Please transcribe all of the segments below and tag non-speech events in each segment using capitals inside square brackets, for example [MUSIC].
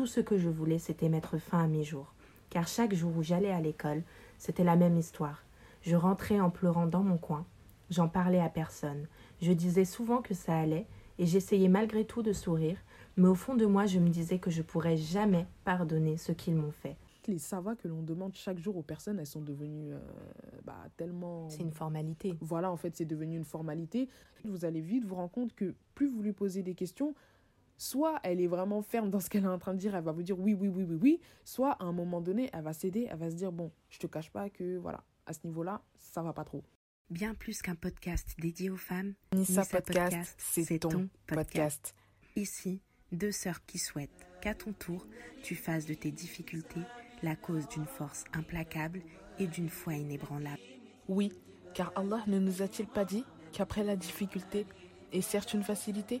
tout ce que je voulais, c'était mettre fin à mes jours. Car chaque jour où j'allais à l'école, c'était la même histoire. Je rentrais en pleurant dans mon coin. J'en parlais à personne. Je disais souvent que ça allait, et j'essayais malgré tout de sourire, mais au fond de moi, je me disais que je pourrais jamais pardonner ce qu'ils m'ont fait. Les savoirs que l'on demande chaque jour aux personnes, elles sont devenues euh, bah, tellement... C'est une formalité. Voilà, en fait, c'est devenu une formalité. Vous allez vite vous rendre compte que plus vous lui posez des questions, soit elle est vraiment ferme dans ce qu'elle est en train de dire, elle va vous dire oui, oui, oui, oui, oui, soit à un moment donné, elle va céder, elle va se dire, bon, je te cache pas que, voilà, à ce niveau-là, ça va pas trop. Bien plus qu'un podcast dédié aux femmes, Nissa, Podcast, c'est ton, podcast. Ici, deux sœurs qui souhaitent qu'à ton tour, tu fasses de tes difficultés la cause d'une force implacable et d'une foi inébranlable. Oui, car Allah ne nous a-t-il pas dit qu'après la difficulté est certes une facilité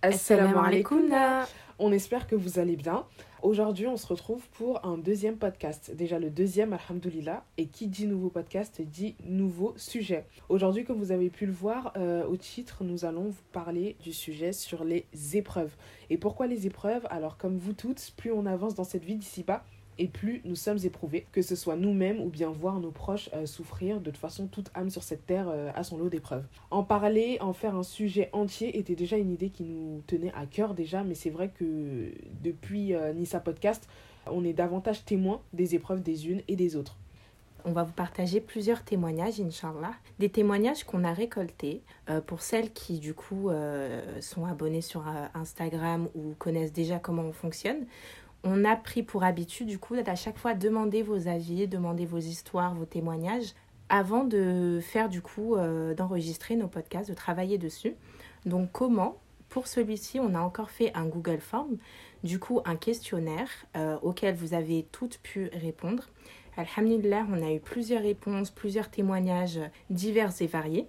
Assalamu alaikum. On espère que vous allez bien. Aujourd'hui, on se retrouve pour un deuxième podcast. Déjà le deuxième, alhamdoulilah. Et qui dit nouveau podcast dit nouveau sujet. Aujourd'hui, comme vous avez pu le voir euh, au titre, nous allons vous parler du sujet sur les épreuves. Et pourquoi les épreuves? Alors, comme vous toutes, plus on avance dans cette vie d'ici-bas, et plus nous sommes éprouvés, que ce soit nous-mêmes ou bien voir nos proches euh, souffrir. De toute façon, toute âme sur cette terre euh, a son lot d'épreuves. En parler, en faire un sujet entier était déjà une idée qui nous tenait à cœur déjà, mais c'est vrai que depuis euh, Nissa Podcast, on est davantage témoin des épreuves des unes et des autres. On va vous partager plusieurs témoignages, Inch'Allah. Des témoignages qu'on a récoltés pour celles qui, du coup, sont abonnées sur Instagram ou connaissent déjà comment on fonctionne on a pris pour habitude, du coup, d'à chaque fois demander vos avis, demander vos histoires, vos témoignages, avant de faire, du coup, euh, d'enregistrer nos podcasts, de travailler dessus. Donc, comment Pour celui-ci, on a encore fait un Google Form, du coup, un questionnaire euh, auquel vous avez toutes pu répondre. Alhamdulillah, on a eu plusieurs réponses, plusieurs témoignages divers et variés,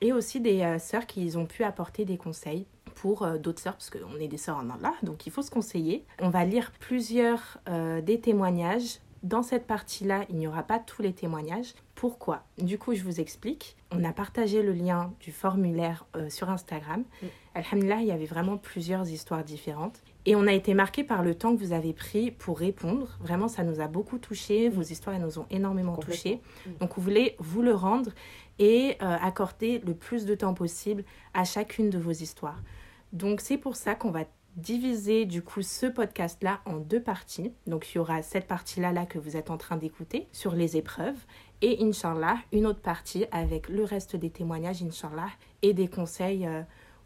et aussi des euh, sœurs qui ont pu apporter des conseils pour euh, d'autres sœurs, parce qu'on est des sœurs en Allah, donc il faut se conseiller. On va lire plusieurs euh, des témoignages. Dans cette partie-là, il n'y aura pas tous les témoignages. Pourquoi? Du coup, je vous explique. On a partagé le lien du formulaire euh, sur Instagram. Mm. Alhamdulillah, il y avait vraiment plusieurs histoires différentes. Et on a été marqué par le temps que vous avez pris pour répondre. Vraiment, ça nous a beaucoup touché. Vos histoires, elles nous ont énormément touché. Mm. Donc, on voulait vous le rendre et accorder le plus de temps possible à chacune de vos histoires. Donc c'est pour ça qu'on va diviser du coup ce podcast là en deux parties. Donc il y aura cette partie là là que vous êtes en train d'écouter sur les épreuves et inshallah une autre partie avec le reste des témoignages inshallah et des conseils euh,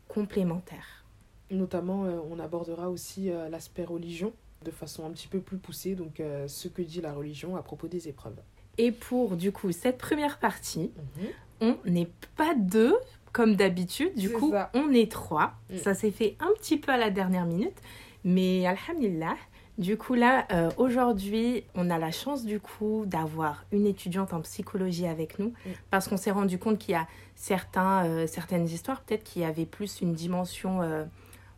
complémentaires. Notamment euh, on abordera aussi euh, l'aspect religion de façon un petit peu plus poussée donc ce que dit la religion à propos des épreuves. Et pour du coup cette première partie, mhm. on n'est pas deux comme d'habitude. Du coup, on est trois. Mm. Ça s'est fait un petit peu à la dernière minute. Mais alhamdulillah, du coup là, euh, aujourd'hui, on a la chance du coup d'avoir une étudiante en psychologie avec nous. Mm. Parce qu'on s'est rendu compte qu'il y a certains, euh, certaines histoires peut-être qui avaient plus une dimension... Euh,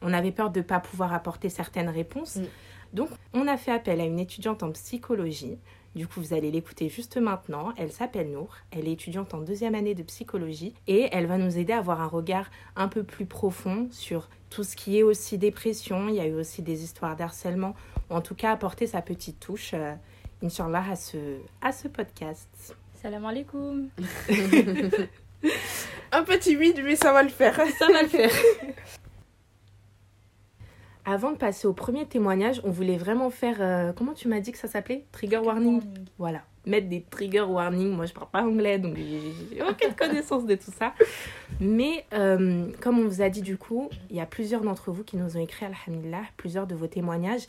on avait peur de ne pas pouvoir apporter certaines réponses. Mm. Donc, on a fait appel à une étudiante en psychologie du coup, vous allez l'écouter juste maintenant. Elle s'appelle Nour. Elle est étudiante en deuxième année de psychologie et elle va nous aider à avoir un regard un peu plus profond sur tout ce qui est aussi dépression. Il y a eu aussi des histoires d'harcèlement. En tout cas, apporter sa petite touche, euh, Inch'Allah, à ce, à ce podcast. Salam alaikum. [LAUGHS] un peu timide, mais ça va le faire. Ça va le faire. [LAUGHS] Avant de passer au premier témoignage, on voulait vraiment faire. Euh, comment tu m'as dit que ça s'appelait? Trigger warning. Voilà. Mettre des trigger warning. Moi, je parle pas anglais, donc j'ai aucune [LAUGHS] connaissance de tout ça. Mais euh, comme on vous a dit, du coup, il y a plusieurs d'entre vous qui nous ont écrit, alhamdulillah, plusieurs de vos témoignages.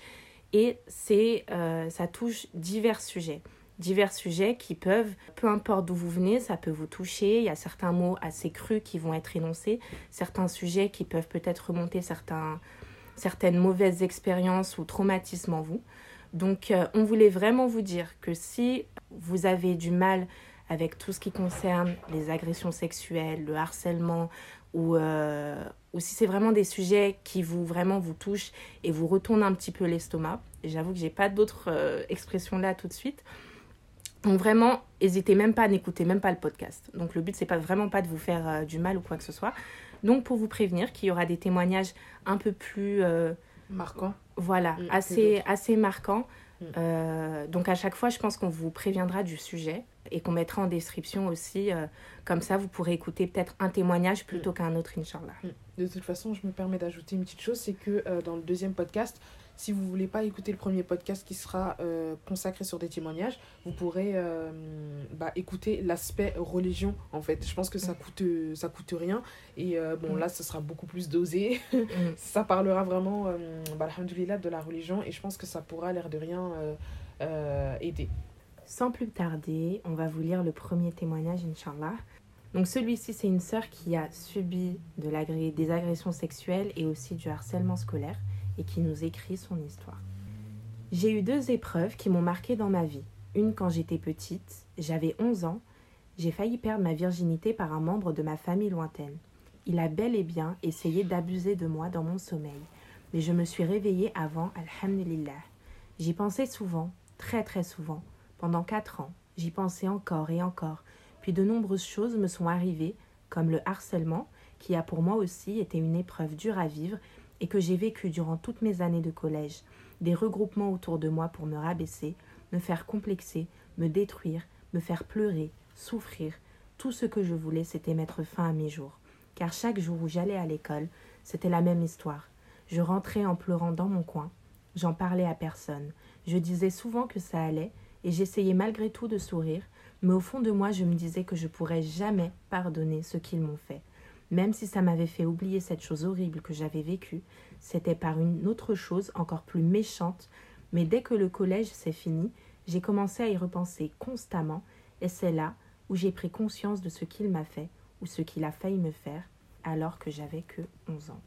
Et c'est, euh, ça touche divers sujets divers sujets qui peuvent, peu importe d'où vous venez, ça peut vous toucher. Il y a certains mots assez crus qui vont être énoncés, certains sujets qui peuvent peut-être remonter certains, certaines mauvaises expériences ou traumatismes en vous. Donc euh, on voulait vraiment vous dire que si vous avez du mal avec tout ce qui concerne les agressions sexuelles, le harcèlement ou, euh, ou si c'est vraiment des sujets qui vous vraiment vous touchent et vous retournent un petit peu l'estomac. J'avoue que j'ai pas d'autres euh, expressions là tout de suite. Donc vraiment, n'hésitez même pas à n'écouter même pas le podcast. Donc le but c'est pas vraiment pas de vous faire du mal ou quoi que ce soit. Donc pour vous prévenir qu'il y aura des témoignages un peu plus marquants. Voilà, mm, assez assez marquants. Mm. donc à chaque fois, je pense qu'on vous préviendra du sujet et qu'on mettra en description aussi. Euh, comme ça, vous pourrez écouter peut-être un témoignage plutôt mm. qu'un autre, Inch'Allah. De toute façon, je me permets d'ajouter une petite chose, c'est que euh, dans le deuxième podcast, si vous voulez pas écouter le premier podcast qui sera euh, consacré sur des témoignages, vous pourrez bah, écouter l'aspect religion en fait. Je pense que ça mm. coûte ça coûte rien et bon là ce sera beaucoup plus dosé. [LAUGHS] [LAUGHS] ça parlera vraiment bah, de la religion et je pense que ça pourra l'air de rien aider. Sans plus tarder, on va vous lire le premier témoignage, Inch'Allah. Donc celui-ci, c'est une sœur qui a subi de des agressions sexuelles et aussi du harcèlement scolaire et qui nous écrit son histoire. J'ai eu deux épreuves qui m'ont marqué dans ma vie. Une quand j'étais petite, j'avais 11 ans, j'ai failli perdre ma virginité par un membre de ma famille lointaine. Il a bel et bien essayé d'abuser de moi dans mon sommeil, mais je me suis réveillée avant, alhamdulillah. J'y pensais souvent, très très souvent, pendant quatre ans, j'y pensais encore et encore, puis de nombreuses choses me sont arrivées, comme le harcèlement, qui a pour moi aussi été une épreuve dure à vivre et que j'ai vécu durant toutes mes années de collège, des regroupements autour de moi pour me rabaisser, me faire complexer, me détruire, me faire pleurer, souffrir. Tout ce que je voulais, c'était mettre fin à mes jours. Car chaque jour où j'allais à l'école, c'était la même histoire. Je rentrais en pleurant dans mon coin. J'en parlais à personne. Je disais souvent que ça allait, et j'essayais malgré tout de sourire, mais au fond de moi je me disais que je pourrais jamais pardonner ce qu'ils m'ont fait. Même si ça m'avait fait oublier cette chose horrible que j'avais vécue, c'était par une autre chose encore plus méchante, mais dès que le collège s'est fini, j'ai commencé à y repenser constamment, et c'est là où j'ai pris conscience de ce qu'il m'a fait, ou ce qu'il a failli me faire, alors que j'avais que onze ans.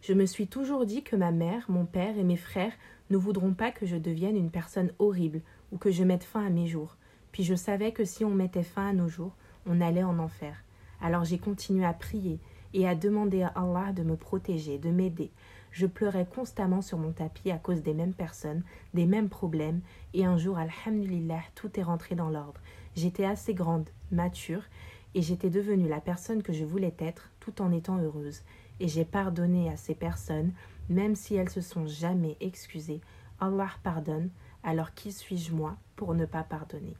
Je me suis toujours dit que ma mère, mon père et mes frères ne voudront pas que je devienne une personne horrible ou que je mette fin à mes jours. Puis je savais que si on mettait fin à nos jours, on allait en enfer. Alors j'ai continué à prier et à demander à Allah de me protéger, de m'aider. Je pleurais constamment sur mon tapis à cause des mêmes personnes, des mêmes problèmes, et un jour, alhamdulillah, tout est rentré dans l'ordre. J'étais assez grande, mature, et j'étais devenue la personne que je voulais être tout en étant heureuse. Et j'ai pardonné à ces personnes, même si elles se sont jamais excusées. Allah pardonne, alors qui suis-je moi pour ne pas pardonner?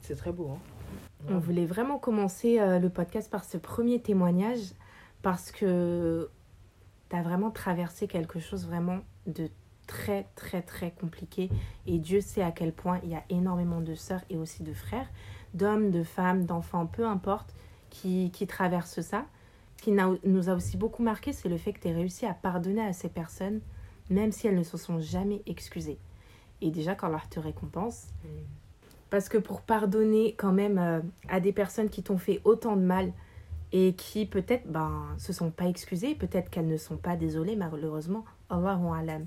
C'est très beau. Hein? On voulait vraiment commencer euh, le podcast par ce premier témoignage parce que tu as vraiment traversé quelque chose vraiment de très très très compliqué et Dieu sait à quel point il y a énormément de sœurs et aussi de frères, d'hommes, de femmes, d'enfants, peu importe, qui, qui traversent ça. Ce qui nous a aussi beaucoup marqué, c'est le fait que tu aies réussi à pardonner à ces personnes, même si elles ne se sont jamais excusées et déjà quand leur te récompense. Parce que pour pardonner quand même euh, à des personnes qui t'ont fait autant de mal et qui peut-être ben, se sont pas excusées, peut-être qu'elles ne sont pas désolées malheureusement, Allahu alam.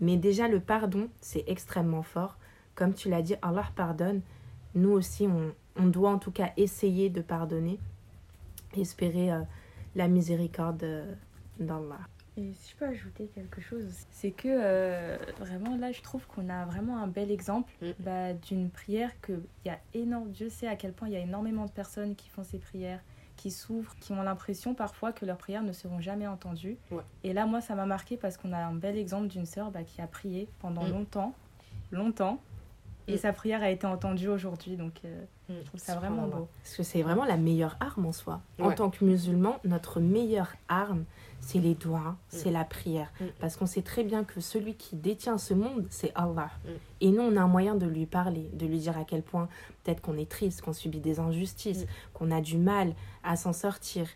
Mais déjà le pardon, c'est extrêmement fort. Comme tu l'as dit, Allah pardonne. Nous aussi, on, on, doit en tout cas essayer de pardonner, espérer euh, la miséricorde euh, d'Allah. Et si je peux ajouter quelque chose, c'est que euh, vraiment là, je trouve qu'on a vraiment un bel exemple mm. bah, d'une prière que y a énorme, Dieu sait à quel point il y a énormément de personnes qui font ces prières, qui souffrent, qui ont l'impression parfois que leurs prières ne seront jamais entendues. Et là, moi, ça m'a marqué parce qu'on a un bel exemple d'une sœur bah, qui a prié pendant mm. longtemps, longtemps, et mm. sa prière a été entendue aujourd'hui. Donc, euh, je trouve ça vraiment beau. Parce que c'est vraiment la meilleure arme en soi. En tant que musulman, notre meilleure arme, c'est les doigts, mm. c'est la prière. Mm. Parce qu'on sait très bien que celui qui détient ce monde, c'est Allah. Mm. Et nous, on a un moyen de lui parler, de lui dire à quel point peut-être qu'on est triste, qu'on subit des injustices, qu'on a du mal à s'en sortir.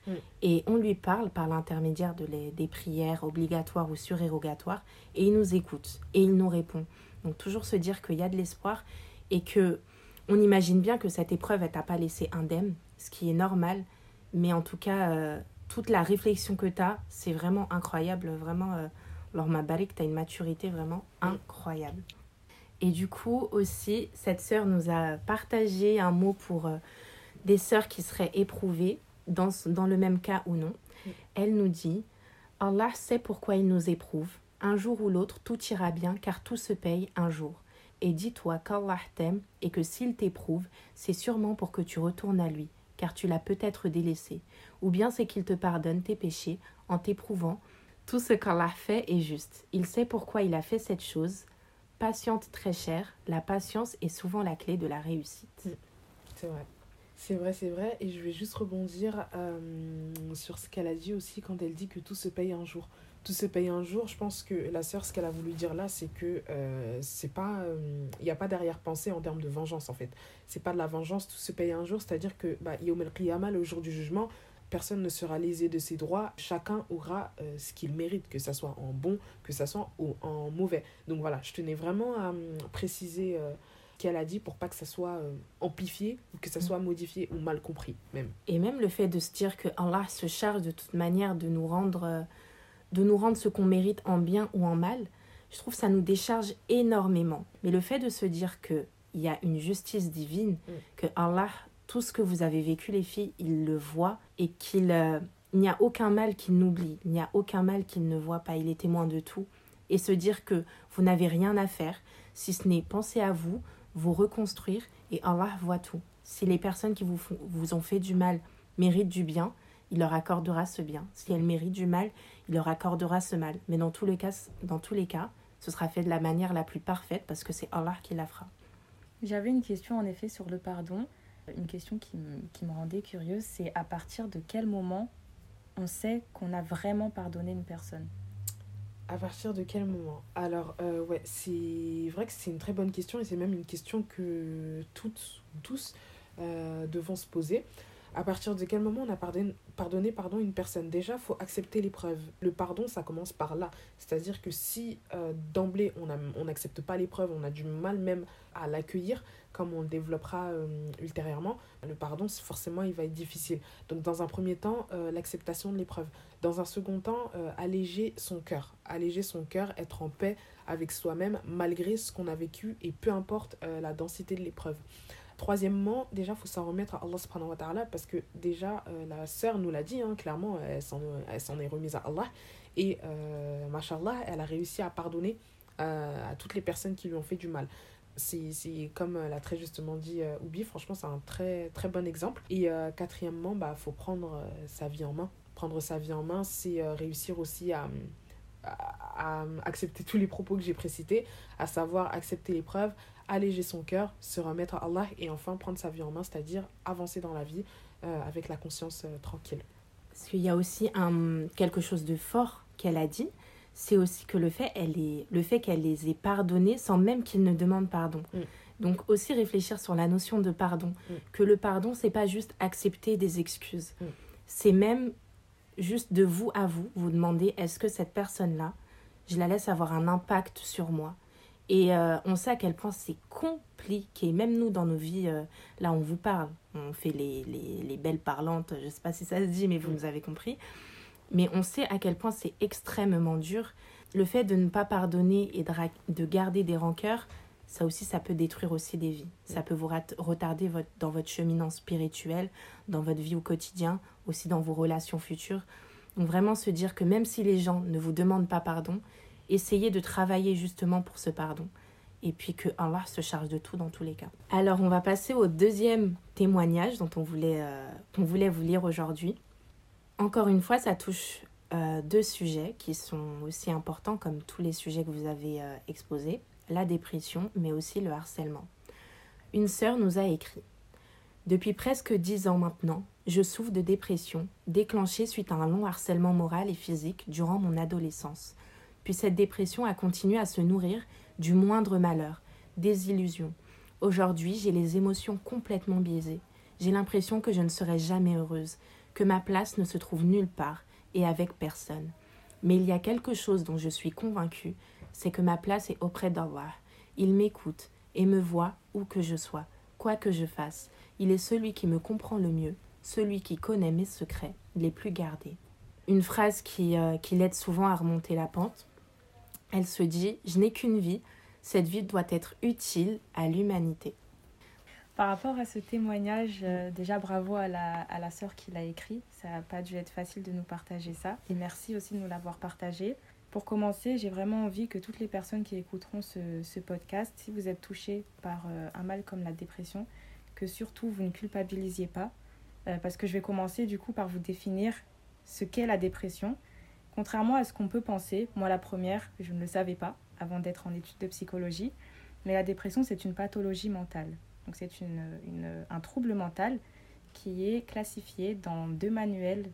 Et on lui parle par l'intermédiaire de des prières obligatoires ou surérogatoires. Et il nous écoute et il nous répond. Donc toujours se dire qu'il y a de l'espoir et que on imagine bien que cette épreuve, elle t'a pas laissé indemne, ce qui est normal. Mais en tout cas... Euh, toute la réflexion que tu as, c'est vraiment incroyable. Vraiment, euh, Mabarik, tu as une maturité vraiment incroyable. Et du coup, aussi, cette sœur nous a partagé un mot pour euh, des sœurs qui seraient éprouvées, dans, dans le même cas ou non. Elle nous dit Allah sait pourquoi il nous éprouve. Un jour ou l'autre, tout ira bien car tout se paye un jour. Et dis-toi qu'Allah t'aime et que s'il t'éprouve, c'est sûrement pour que tu retournes à lui, car tu l'as peut-être délaissé. Ou bien c'est qu'il te pardonne tes péchés en t'éprouvant. Tout ce qu'Allah fait est juste. Il sait pourquoi il a fait cette chose. Patiente très chère, la patience est souvent la clé de la réussite. C'est vrai. C'est vrai, c'est vrai. Et je vais juste rebondir euh, sur ce qu'elle a dit aussi quand elle dit que tout se paye un jour. Tout se paye un jour. Je pense que la sœur, ce qu'elle a voulu dire là, c'est que euh, c'est pas. Euh, il n'y a pas d'arrière-pensée en termes de vengeance, en fait. C'est pas de la vengeance, tout se paye un jour. C'est-à-dire que, bah, Yom el le jour du jugement, personne ne sera lésé de ses droits. Chacun aura ce qu'il mérite, que ça soit en bon, que ça soit en mauvais. Donc voilà, je tenais vraiment à préciser qu'elle a dit pour pas que ça soit euh, amplifié ou que ça mm. soit modifié ou mal compris même. Et même le fait de se dire que Allah se charge de toute manière de nous rendre euh, de nous rendre ce qu'on mérite en bien ou en mal, je trouve ça nous décharge énormément. Mais le fait de se dire que il y a une justice divine, mm. que Allah tout ce que vous avez vécu les filles, il le voit et qu'il euh, n'y a aucun mal qu'il n'oublie, il n'y a aucun mal qu'il ne voit pas, il est témoin de tout et se dire que vous n'avez rien à faire si ce n'est penser à vous, vous reconstruire et Allah voit tout. Si les personnes qui vous, vous ont fait du mal méritent du bien, il leur accordera ce bien. Si elles méritent du mal, il leur accordera ce mal. Mais dans tous les cas, dans tous les cas ce sera fait de la manière la plus parfaite parce que c'est Allah qui la fera. J'avais une question en effet sur le pardon. Une question qui, qui me rendait curieuse, c'est à partir de quel moment on sait qu'on a vraiment pardonné une personne? À partir de quel moment? Alors, euh, ouais, c'est vrai que c'est une très bonne question et c'est même une question que toutes, tous euh, devons se poser. À partir de quel moment on a pardonné, pardon, une personne? Déjà, faut accepter l'épreuve. Le pardon, ça commence par là. C'est-à-dire que si euh, d'emblée on n'accepte pas l'épreuve, on a du mal même à l'accueillir, comme on le développera euh, ultérieurement, le pardon, forcément, il va être difficile. Donc, dans un premier temps, euh, l'acceptation de l'épreuve. Dans un second temps, alléger son cœur. Alléger son cœur, être en paix avec soi-même, malgré ce qu'on a vécu, et peu importe la densité de l'épreuve. Troisièmement, déjà, il faut s'en remettre à Allah subhanahu wa ta'ala, parce que déjà, la sœur nous l'a dit, hein, clairement, elle s'en est remise à Allah. Et, euh, mashallah, elle a réussi à pardonner à toutes les personnes qui lui ont fait du mal c'est comme l'a très justement dit euh, Oubi, franchement, c'est un très, très bon exemple. Et euh, quatrièmement, il bah, faut prendre euh, sa vie en main. Prendre sa vie en main, c'est réussir aussi à, à, accepter tous les propos que j'ai précités, à savoir accepter l'épreuve, alléger son cœur, se remettre à Allah et enfin prendre sa vie en main, c'est-à-dire avancer dans la vie avec la conscience tranquille. Parce qu'il y a aussi un, quelque chose de fort qu'elle a dit, c'est aussi que le fait, elle est, le fait qu'elle les ait pardonnés sans même qu'ils ne demandent pardon. Mm. Donc aussi réfléchir sur la notion de pardon, mm. que le pardon c'est pas juste accepter des excuses, mm. c'est même juste de vous à vous vous demander est-ce que cette personne là, je la laisse avoir un impact sur moi? Et euh, on sait à quel point c'est compliqué, même nous dans nos vies, euh, là on vous parle, on fait les, les, les, belles parlantes, je sais pas si ça se dit, mais vous nous avez compris. Mais on sait à quel point c'est extrêmement dur. Le fait de ne pas pardonner et de, garder des rancœurs, ça aussi, ça peut détruire aussi des vies. Ça peut vous retarder votre, dans votre cheminant spirituel, dans votre vie au quotidien, aussi dans vos relations futures. Donc vraiment se dire que même si les gens ne vous demandent pas pardon, essayez de travailler justement pour ce pardon. Et puis que Allah se charge de tout dans tous les cas. Alors on va passer au deuxième témoignage dont on voulait, euh, on voulait vous lire aujourd'hui. Encore une fois, ça touche euh, deux sujets qui sont aussi importants comme tous les sujets que vous avez euh, exposés, la dépression, mais aussi le harcèlement. Une sœur nous a écrit Depuis presque dix ans maintenant, je souffre de dépression, déclenchée suite à un long harcèlement moral et physique durant mon adolescence. Puis cette dépression a continué à se nourrir du moindre malheur, des illusions. Aujourd'hui, j'ai les émotions complètement biaisées. J'ai l'impression que je ne serai jamais heureuse que ma place ne se trouve nulle part et avec personne. Mais il y a quelque chose dont je suis convaincue, c'est que ma place est auprès d'Allah. Il m'écoute et me voit où que je sois, quoi que je fasse. Il est celui qui me comprend le mieux, celui qui connaît mes secrets, les plus gardés. Une phrase qui, euh, qui l'aide souvent à remonter la pente. Elle se dit Je n'ai qu'une vie, cette vie doit être utile à l'humanité. Par rapport à ce témoignage, euh, déjà bravo à la, à la sœur qui l'a écrit. Ça n'a pas dû être facile de nous partager ça. Et merci aussi de nous l'avoir partagé. Pour commencer, j'ai vraiment envie que toutes les personnes qui écouteront ce, ce podcast, si vous êtes touchés par euh, un mal comme la dépression, que surtout vous ne culpabilisiez pas. Euh, parce que je vais commencer du coup par vous définir ce qu'est la dépression. Contrairement à ce qu'on peut penser, moi la première, je ne le savais pas avant d'être en études de psychologie, mais la dépression c'est une pathologie mentale. Donc c'est une, un trouble mental qui est classifié dans deux manuels,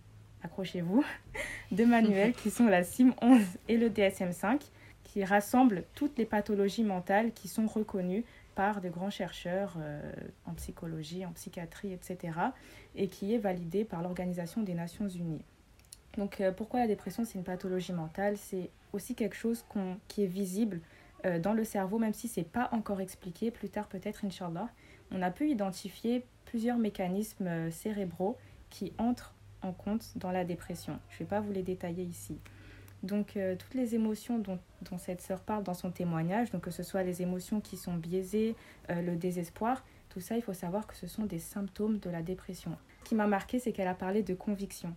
accrochez-vous, [LAUGHS] deux manuels qui sont la CIM 11 et le DSM5, qui rassemblent toutes les pathologies mentales qui sont reconnues par de grands chercheurs euh, en psychologie, en psychiatrie, etc., et qui est validé par l'Organisation des Nations Unies. Donc euh, pourquoi la dépression c'est une pathologie mentale? C'est aussi quelque chose qui est visible euh, dans le cerveau, même si ce n'est pas encore expliqué, plus tard peut-être, Inch'Allah, on a pu identifier plusieurs mécanismes cérébraux qui entrent en compte dans la dépression. Je ne vais pas vous les détailler ici. Donc euh, toutes les émotions dont, dont, cette sœur parle dans son témoignage, donc que ce soit les émotions qui sont biaisées, le désespoir, tout ça, il faut savoir que ce sont des symptômes de la dépression. Ce qui m'a marqué, c'est qu'elle a parlé de conviction.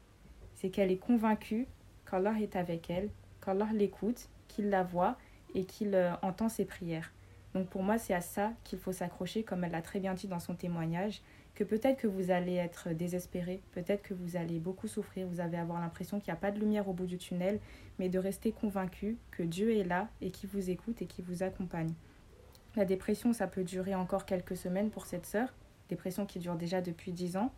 C'est qu'elle est convaincue qu'Allah est avec elle, qu'Allah l'écoute, qu'il la voit et qu'il euh, entend ses prières. Donc pour moi, c'est à ça qu'il faut s'accrocher, comme elle l'a très bien dit dans son témoignage, que peut-être que vous allez être désespéré, peut-être que vous allez beaucoup souffrir, vous allez avoir l'impression qu'il n'y a pas de lumière au bout du tunnel, mais de rester convaincu que Dieu est là et qui vous écoute et qui vous accompagne. La dépression, ça peut durer encore quelques semaines pour cette sœur, dépression qui dure déjà depuis 10 ans,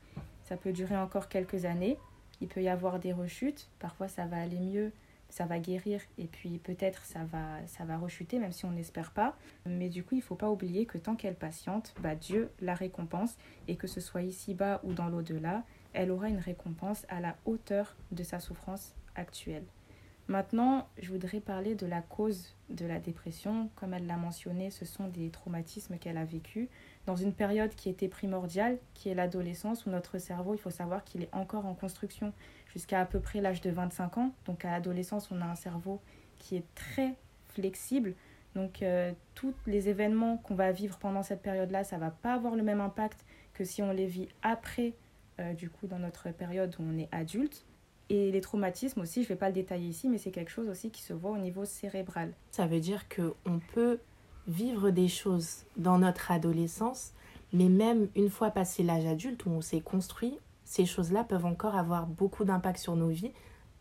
ça peut durer encore quelques années, il peut y avoir des rechutes, parfois ça va aller mieux, ça va guérir et puis peut-être ça va, ça va rechuter, même si on n'espère pas. Mais du coup, il ne faut pas oublier que tant qu'elle patiente, bah, Dieu la récompense et que ce soit ici-bas ou dans l'au-delà, elle aura une récompense à la hauteur de sa souffrance actuelle. Maintenant, je voudrais parler de la cause de la dépression. Comme elle l'a mentionné, ce sont des traumatismes qu'elle a vécus dans une période qui était primordiale, qui est l'adolescence, où notre cerveau, il faut savoir qu'il est encore en construction jusqu'à à peu près l'âge de 25 ans. Donc à l'adolescence, on a un cerveau qui est très flexible. Donc euh, tous les événements qu'on va vivre pendant cette période-là, ça va pas avoir le même impact que si on les vit après, euh, du coup, dans notre période où on est adulte. Et les traumatismes aussi, je ne vais pas le détailler ici, mais c'est quelque chose aussi qui se voit au niveau cérébral. Ça veut dire qu'on peut vivre des choses dans notre adolescence, mais même une fois passé l'âge adulte où on s'est construit, ces choses-là peuvent encore avoir beaucoup d'impact sur nos vies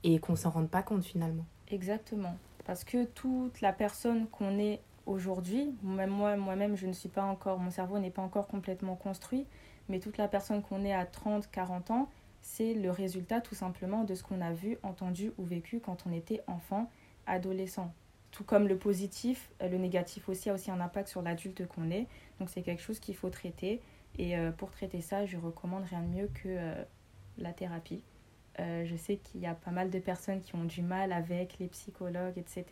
et qu'on s'en rende pas compte finalement. Exactement. Parce que toute la personne qu'on est aujourd'hui, même moi, moi-même, je ne suis pas encore, mon cerveau n'est pas encore complètement construit, mais toute la personne qu'on est à 30, 40 ans, c'est le résultat tout simplement de ce qu'on a vu, entendu ou vécu quand on était enfant, adolescent. Tout comme le positif, euh, le négatif aussi a aussi un impact sur l'adulte qu'on est. Donc c'est quelque chose qu'il faut traiter. Et euh, pour traiter ça, je recommande rien de mieux que euh, la thérapie. je sais qu'il y a pas mal de personnes qui ont du mal avec les psychologues, etc.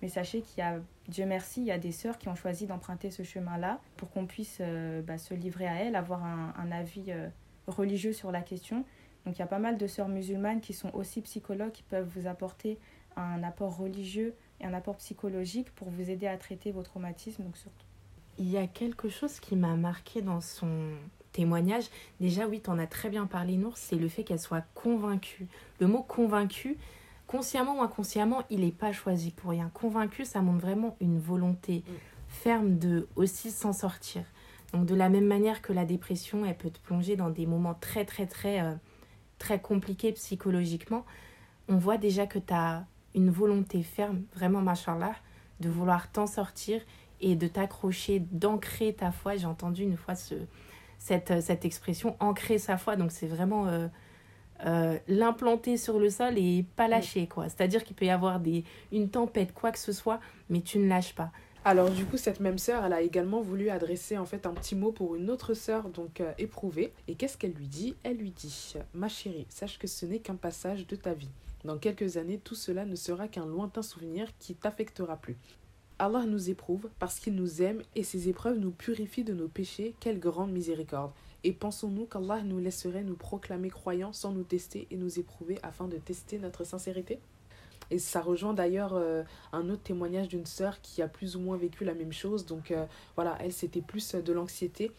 Mais sachez qu'il y a, Dieu merci, il y a des sœurs qui ont choisi d'emprunter ce chemin-là pour qu'on puisse bah, se livrer à elles, avoir un, un avis religieux sur la question. Donc il y a pas mal de sœurs musulmanes qui sont aussi psychologues, qui peuvent vous apporter un apport religieux et un apport psychologique pour vous aider à traiter vos traumatismes. Donc surtout. Il y a quelque chose qui m'a marqué dans son témoignage. Déjà, oui, tu en as très bien parlé, Nour, c'est le fait qu'elle soit convaincue. Le mot convaincu, consciemment ou inconsciemment, il n'est pas choisi pour rien. Convaincu, ça montre vraiment une volonté mm. ferme de aussi s'en sortir. Donc de la même manière que la dépression, elle peut te plonger dans des moments très très très euh, très compliqués psychologiquement, on voit déjà que tu as une volonté ferme, vraiment machallah, de vouloir t'en sortir et de t'accrocher, d'ancrer ta foi. J'ai entendu une fois ce, cette, cette expression, ancrer sa foi. Donc c'est vraiment euh, euh, l'implanter sur le sol et pas lâcher. quoi. C'est-à-dire qu'il peut y avoir des, une tempête, quoi que ce soit, mais tu ne lâches pas. Alors du coup, cette même sœur, elle a également voulu adresser en fait un petit mot pour une autre sœur donc euh, éprouvée. Et qu'est-ce qu'elle lui dit? Elle lui dit "Ma chérie, sache que ce n'est qu'un passage de ta vie. Dans quelques années, tout cela ne sera qu'un lointain souvenir qui t'affectera plus. Allah nous éprouve parce qu'il nous aime et ces épreuves nous purifient de nos péchés. Quelle grande miséricorde. Et pensons-nous qu'Allah nous laisserait nous proclamer croyants sans nous tester et nous éprouver afin de tester notre sincérité? Et ça rejoint d'ailleurs euh, un autre témoignage d'une sœur qui a plus ou moins vécu la même chose. Donc euh, voilà, elle, c'était plus de l'anxiété.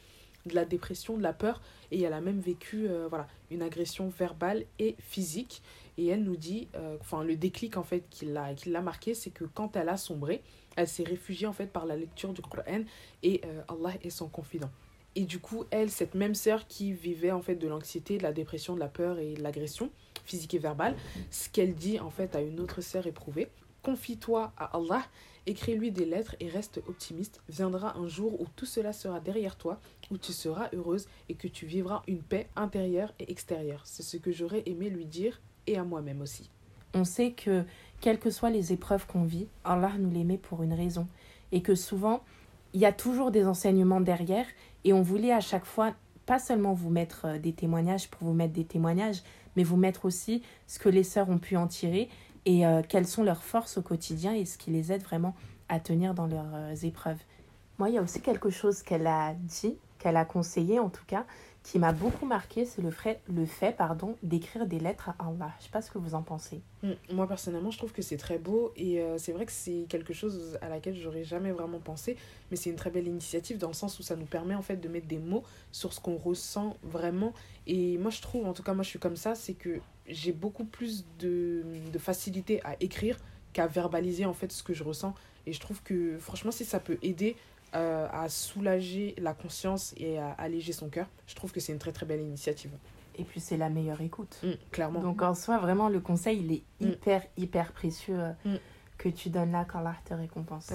de la dépression, de la peur, et elle a même vécu euh, voilà, une agression verbale et physique. Et elle nous dit, euh, enfin le déclic en fait qui l'a, qui l'a marqué, c'est que quand elle a sombré, elle s'est réfugiée en fait par la lecture du Coran et euh, Allah est son confident. Et du coup, elle, cette même sœur qui vivait en fait de l'anxiété, de la dépression, de la peur et de l'agression physique et verbale, ce qu'elle dit en fait à une autre sœur éprouvée, confie-toi à Allah Écris-lui des lettres et reste optimiste. Viendra un jour où tout cela sera derrière toi, où tu seras heureuse et que tu vivras une paix intérieure et extérieure. C'est ce que j'aurais aimé lui dire et à moi-même aussi. On sait que, quelles que soient les épreuves qu'on vit, Allah nous les met pour une raison. Et que souvent, il y a toujours des enseignements derrière. Et on voulait à chaque fois, pas seulement vous mettre euh, des témoignages pour vous mettre des témoignages, mais vous mettre aussi ce que les sœurs ont pu en tirer et euh, quelles sont leurs forces au quotidien et ce qui les aide vraiment à tenir dans leurs euh, épreuves. Moi, il y a aussi quelque chose qu'elle a dit, qu'elle a conseillé en tout cas, qui m'a beaucoup marqué, c'est le fait, le fait pardon, d'écrire des lettres à Allah. Je sais pas ce que vous en pensez. Mm. Moi, personnellement, je trouve que c'est très beau et euh, c'est vrai que c'est quelque chose à laquelle j'aurais jamais vraiment pensé, mais c'est une très belle initiative dans le sens où ça nous permet en fait de mettre des mots sur ce qu'on ressent vraiment. Et moi, je trouve, en tout cas, moi, je suis comme ça, c'est que j'ai beaucoup plus de, de facilité à écrire qu'à verbaliser en fait ce que je ressens. Et je trouve que franchement, si ça peut aider euh, à soulager la conscience et à alléger son cœur, je trouve que c'est une très très belle initiative. Et puis c'est la meilleure écoute. Mm, clairement. Donc en soi, vraiment, le conseil, il est mm. hyper, hyper précieux euh, mm. que tu donnes là quand l'art te récompense.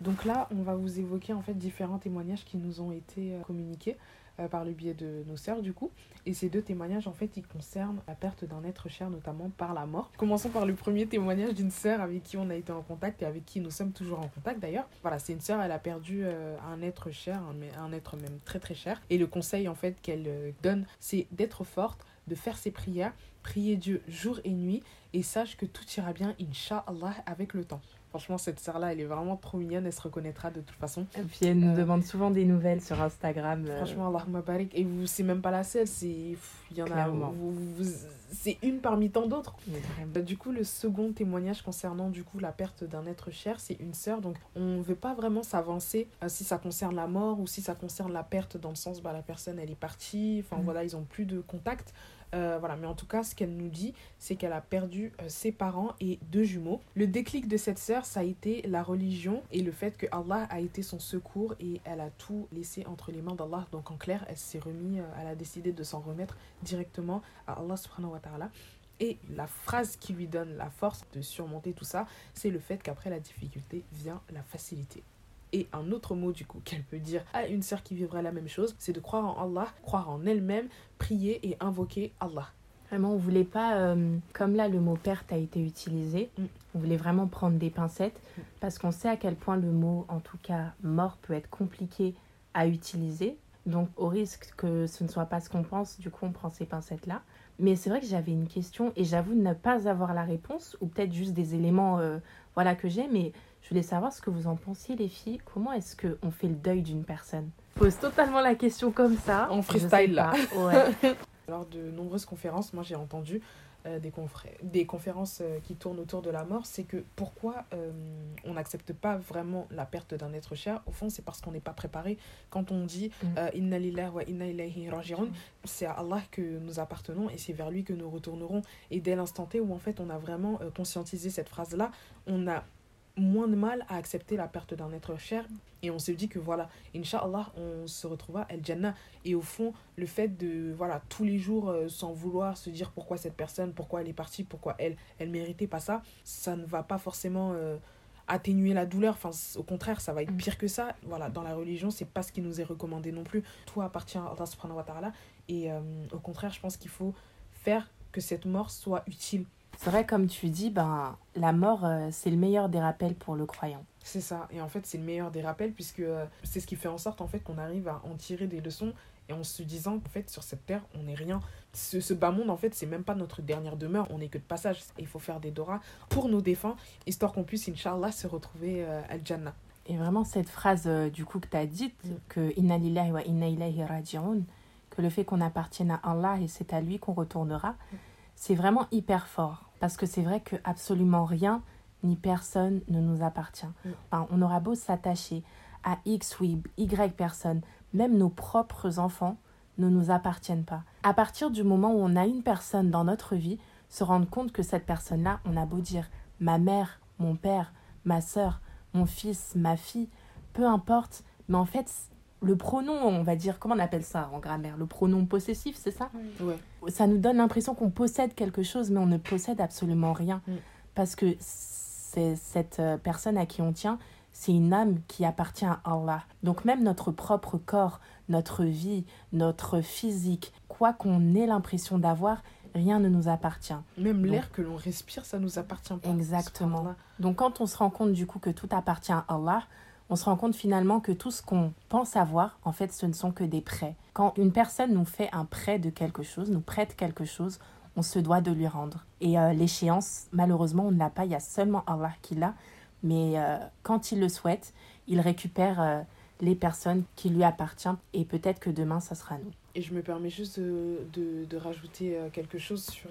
Donc là, on va vous évoquer en fait différents témoignages qui nous ont été euh, communiqués. Euh, par le biais de nos sœurs du coup. Et ces deux témoignages en fait ils concernent la perte d'un être cher notamment par la mort. Commençons par le premier témoignage d'une sœur avec qui on a été en contact et avec qui nous sommes toujours en contact d'ailleurs. Voilà, c'est une sœur, elle a perdu euh, un être cher, un, un, être même très très cher. Et le conseil en fait qu'elle euh, donne c'est d'être forte, de faire ses prières, prier Dieu jour et nuit et sache que tout ira bien, Inch'Allah, avec le temps. Franchement, cette sœur-là, elle est vraiment trop mignonne, elle se reconnaîtra de toute façon. Et puis elle nous euh, demande souvent des nouvelles sur Instagram. Euh. Franchement, Allah barik. Et vous, c'est même pas la seule, c'est. Il y en a. c'est une parmi tant d'autres. Euh, du coup, le second témoignage concernant du coup la perte d'un être cher, c'est une sœur. Donc, on veut pas vraiment s'avancer si ça concerne la mort ou si ça concerne la perte dans le sens, bah, la personne, elle est partie. Enfin, mm. voilà, ils ont plus de contact. Euh, voilà, mais en tout cas, ce qu'elle nous dit, c'est qu'elle a perdu euh, ses parents et deux jumeaux. Le déclic de cette sœur, ça a été la religion et le fait que Allah a été son secours et elle a tout laissé entre les mains d'Allah. Donc en clair, elle s'est remis, euh, elle a décidé de s'en remettre directement à Allah. Et la phrase qui lui donne la force de surmonter tout ça, c'est le fait qu'après la difficulté vient la facilité. Et un autre mot du coup [LAUGHS] qu'elle peut dire à une sœur qui vivrait la même chose, c'est de croire en Allah, croire en elle-même, prier et invoquer Allah. Vraiment, on voulait pas, euh, comme là le mot perte a été utilisé, mm. on voulait vraiment prendre des pincettes mm. parce qu'on sait à quel point le mot, en tout cas mort, peut être compliqué à utiliser. Donc au risque que ce ne soit pas ce qu'on pense, du coup on prend ces pincettes-là. Mais c'est vrai que j'avais une question et j'avoue ne pas avoir la réponse ou peut-être juste des éléments euh, voilà, que j'ai, mais voulais savoir ce que vous en pensiez, les filles. Comment est-ce qu'on fait le deuil d'une personne? Je pose totalement la question comme ça. En freestyle, là. Ouais. [LAUGHS] Lors de nombreuses conférences, moi j'ai entendu euh, des, des conférences euh, qui tournent autour de la mort, c'est que pourquoi euh, on n'accepte pas vraiment la perte d'un être cher? Au fond, c'est parce qu'on n'est pas préparé. Quand on dit mm. Inna lillahi wa inna ilayhi raji'un, c'est à Allah que nous appartenons et c'est vers lui que nous retournerons. Et dès l'instant T où en fait on a vraiment conscientisé cette phrase-là, on a moins de mal à accepter la perte d'un être cher. Et on se dit que voilà inshallah on se retrouvera El Jannah et au fond le fait de voilà tous les jours euh, sans vouloir se dire pourquoi cette personne pourquoi elle est partie pourquoi elle elle méritait pas ça ça ne va pas forcément euh, atténuer la douleur. Enfin au contraire ça va être mm. pire que ça. Voilà dans la religion c'est pas ce qui nous est recommandé non plus. Tout appartient à Allah subhanahu wa ta'ala. Et euh, au contraire je pense qu'il faut faire que cette mort soit utile c'est vrai, comme tu dis, ben, la mort, euh, c'est le meilleur des rappels pour le croyant. C'est ça. Et en fait, c'est le meilleur des rappels puisque euh, c'est ce qui fait en sorte en fait qu'on arrive à en tirer des leçons et en se disant qu'en fait, sur cette terre, on n'est rien. Ce, ce, bas monde, en fait, c'est même pas notre dernière demeure. On n'est que de passage. il faut faire des doras pour nos défunts, histoire qu'on puisse, Inch'Allah, se retrouver euh, à Jannah. Et vraiment, cette phrase du coup que tu as dite, mm. que Inna lillahi wa inna ilayhi raji'un, que le fait qu'on appartienne à Allah et c'est à lui qu'on retournera. Mm c'est vraiment hyper fort. Parce que c'est vrai que absolument rien ni personne ne nous appartient. Mm. on aura beau s'attacher à X ou Y personne, même nos propres enfants, ne nous appartiennent pas. À partir du moment où on a une personne dans notre vie, se rendre compte que cette personne-là, on a beau dire ma mère, mon père, ma sœur, mon fils, ma fille, peu importe, mais en fait, le pronom, on va dire, comment on appelle ça en grammaire? Le pronom possessif, c'est ça? Ça nous donne l'impression qu'on possède quelque chose, mais on ne possède absolument rien. Mm. Parce que c'est cette euh, personne à qui on tient, c'est une âme qui appartient à Allah. Donc même notre propre corps, notre vie, notre physique, quoi qu'on ait l'impression d'avoir, rien ne nous appartient. Même l'air que l'on respire, ça nous appartient pas. Exactement. Donc quand on se rend compte du coup que tout appartient à Allah, on se rend compte finalement que tout ce qu'on pense avoir, en fait, ce ne sont que des prêts. Quand une personne nous fait un prêt de quelque chose, nous prête quelque chose, on se doit de lui rendre. Et euh, l'échéance, malheureusement, on ne l'a pas, il y a seulement Allah qui l'a. Mais euh, quand il le souhaite, il récupère euh, les personnes qui lui appartiennent et peut-être que demain, ça sera nous. Et je me permets juste de, de, rajouter quelque chose sur,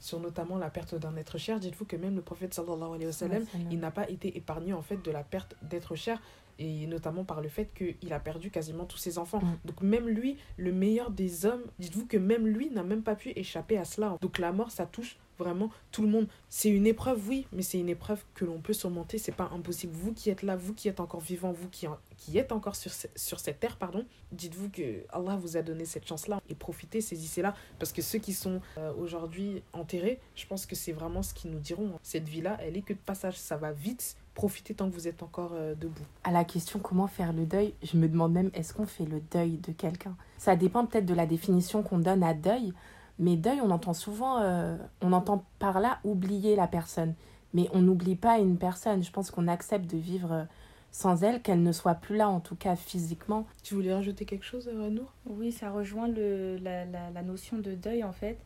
sur notamment la perte d'un être cher. Dites-vous que même le prophète sallallahu alayhi wa sallam, il n'a pas été épargné en fait de la perte d'être cher et notamment par le fait qu'il a perdu quasiment tous ses enfants. Mm. Donc même lui, le meilleur des hommes, dites-vous que même lui n'a même pas pu échapper à cela. Donc la mort, ça touche vraiment tout le monde. C'est une épreuve, oui, mais c'est une épreuve que l'on peut surmonter, c'est pas impossible. Vous qui êtes là, vous qui êtes encore vivant, vous qui, qui êtes encore sur, sur cette terre, pardon, dites-vous que Allah vous a donné cette chance-là et profitez, saisissez-la, parce que ceux qui sont euh, aujourd'hui enterrés, je pense que c'est vraiment ce qu'ils nous diront. Cette vie-là, elle est que de passage, ça va vite, profitez tant que vous êtes encore euh, debout. À la question comment faire le deuil, je me demande même est-ce qu'on fait le deuil de quelqu'un? Ça dépend peut-être de la définition qu'on donne à deuil, mais deuil, on entend souvent, euh, on entend par là oublier la personne. Mais on n'oublie pas une personne. Je pense qu'on accepte de vivre euh, sans elle, qu'elle ne soit plus là, en tout cas physiquement. Tu voulais rajouter quelque chose, Nour Oui, ça rejoint le, la, la, la, notion de deuil, en fait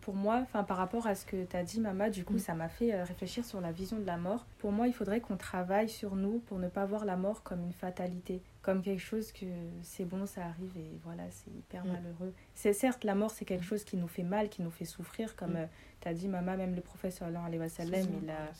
pour moi, enfin par rapport à ce que tu as dit, Mama, du coup, mm. ça m'a fait euh, réfléchir sur la vision de la mort. Pour moi, il faudrait qu'on travaille sur nous pour ne pas voir la mort comme une fatalité, comme quelque chose que c'est bon, ça arrive et voilà, c'est hyper mm. malheureux. C'est certes, la mort, c'est quelque chose qui nous fait mal, qui nous fait souffrir, comme mm. euh, tu as dit, Mama, même le professeur Alain Salem, il a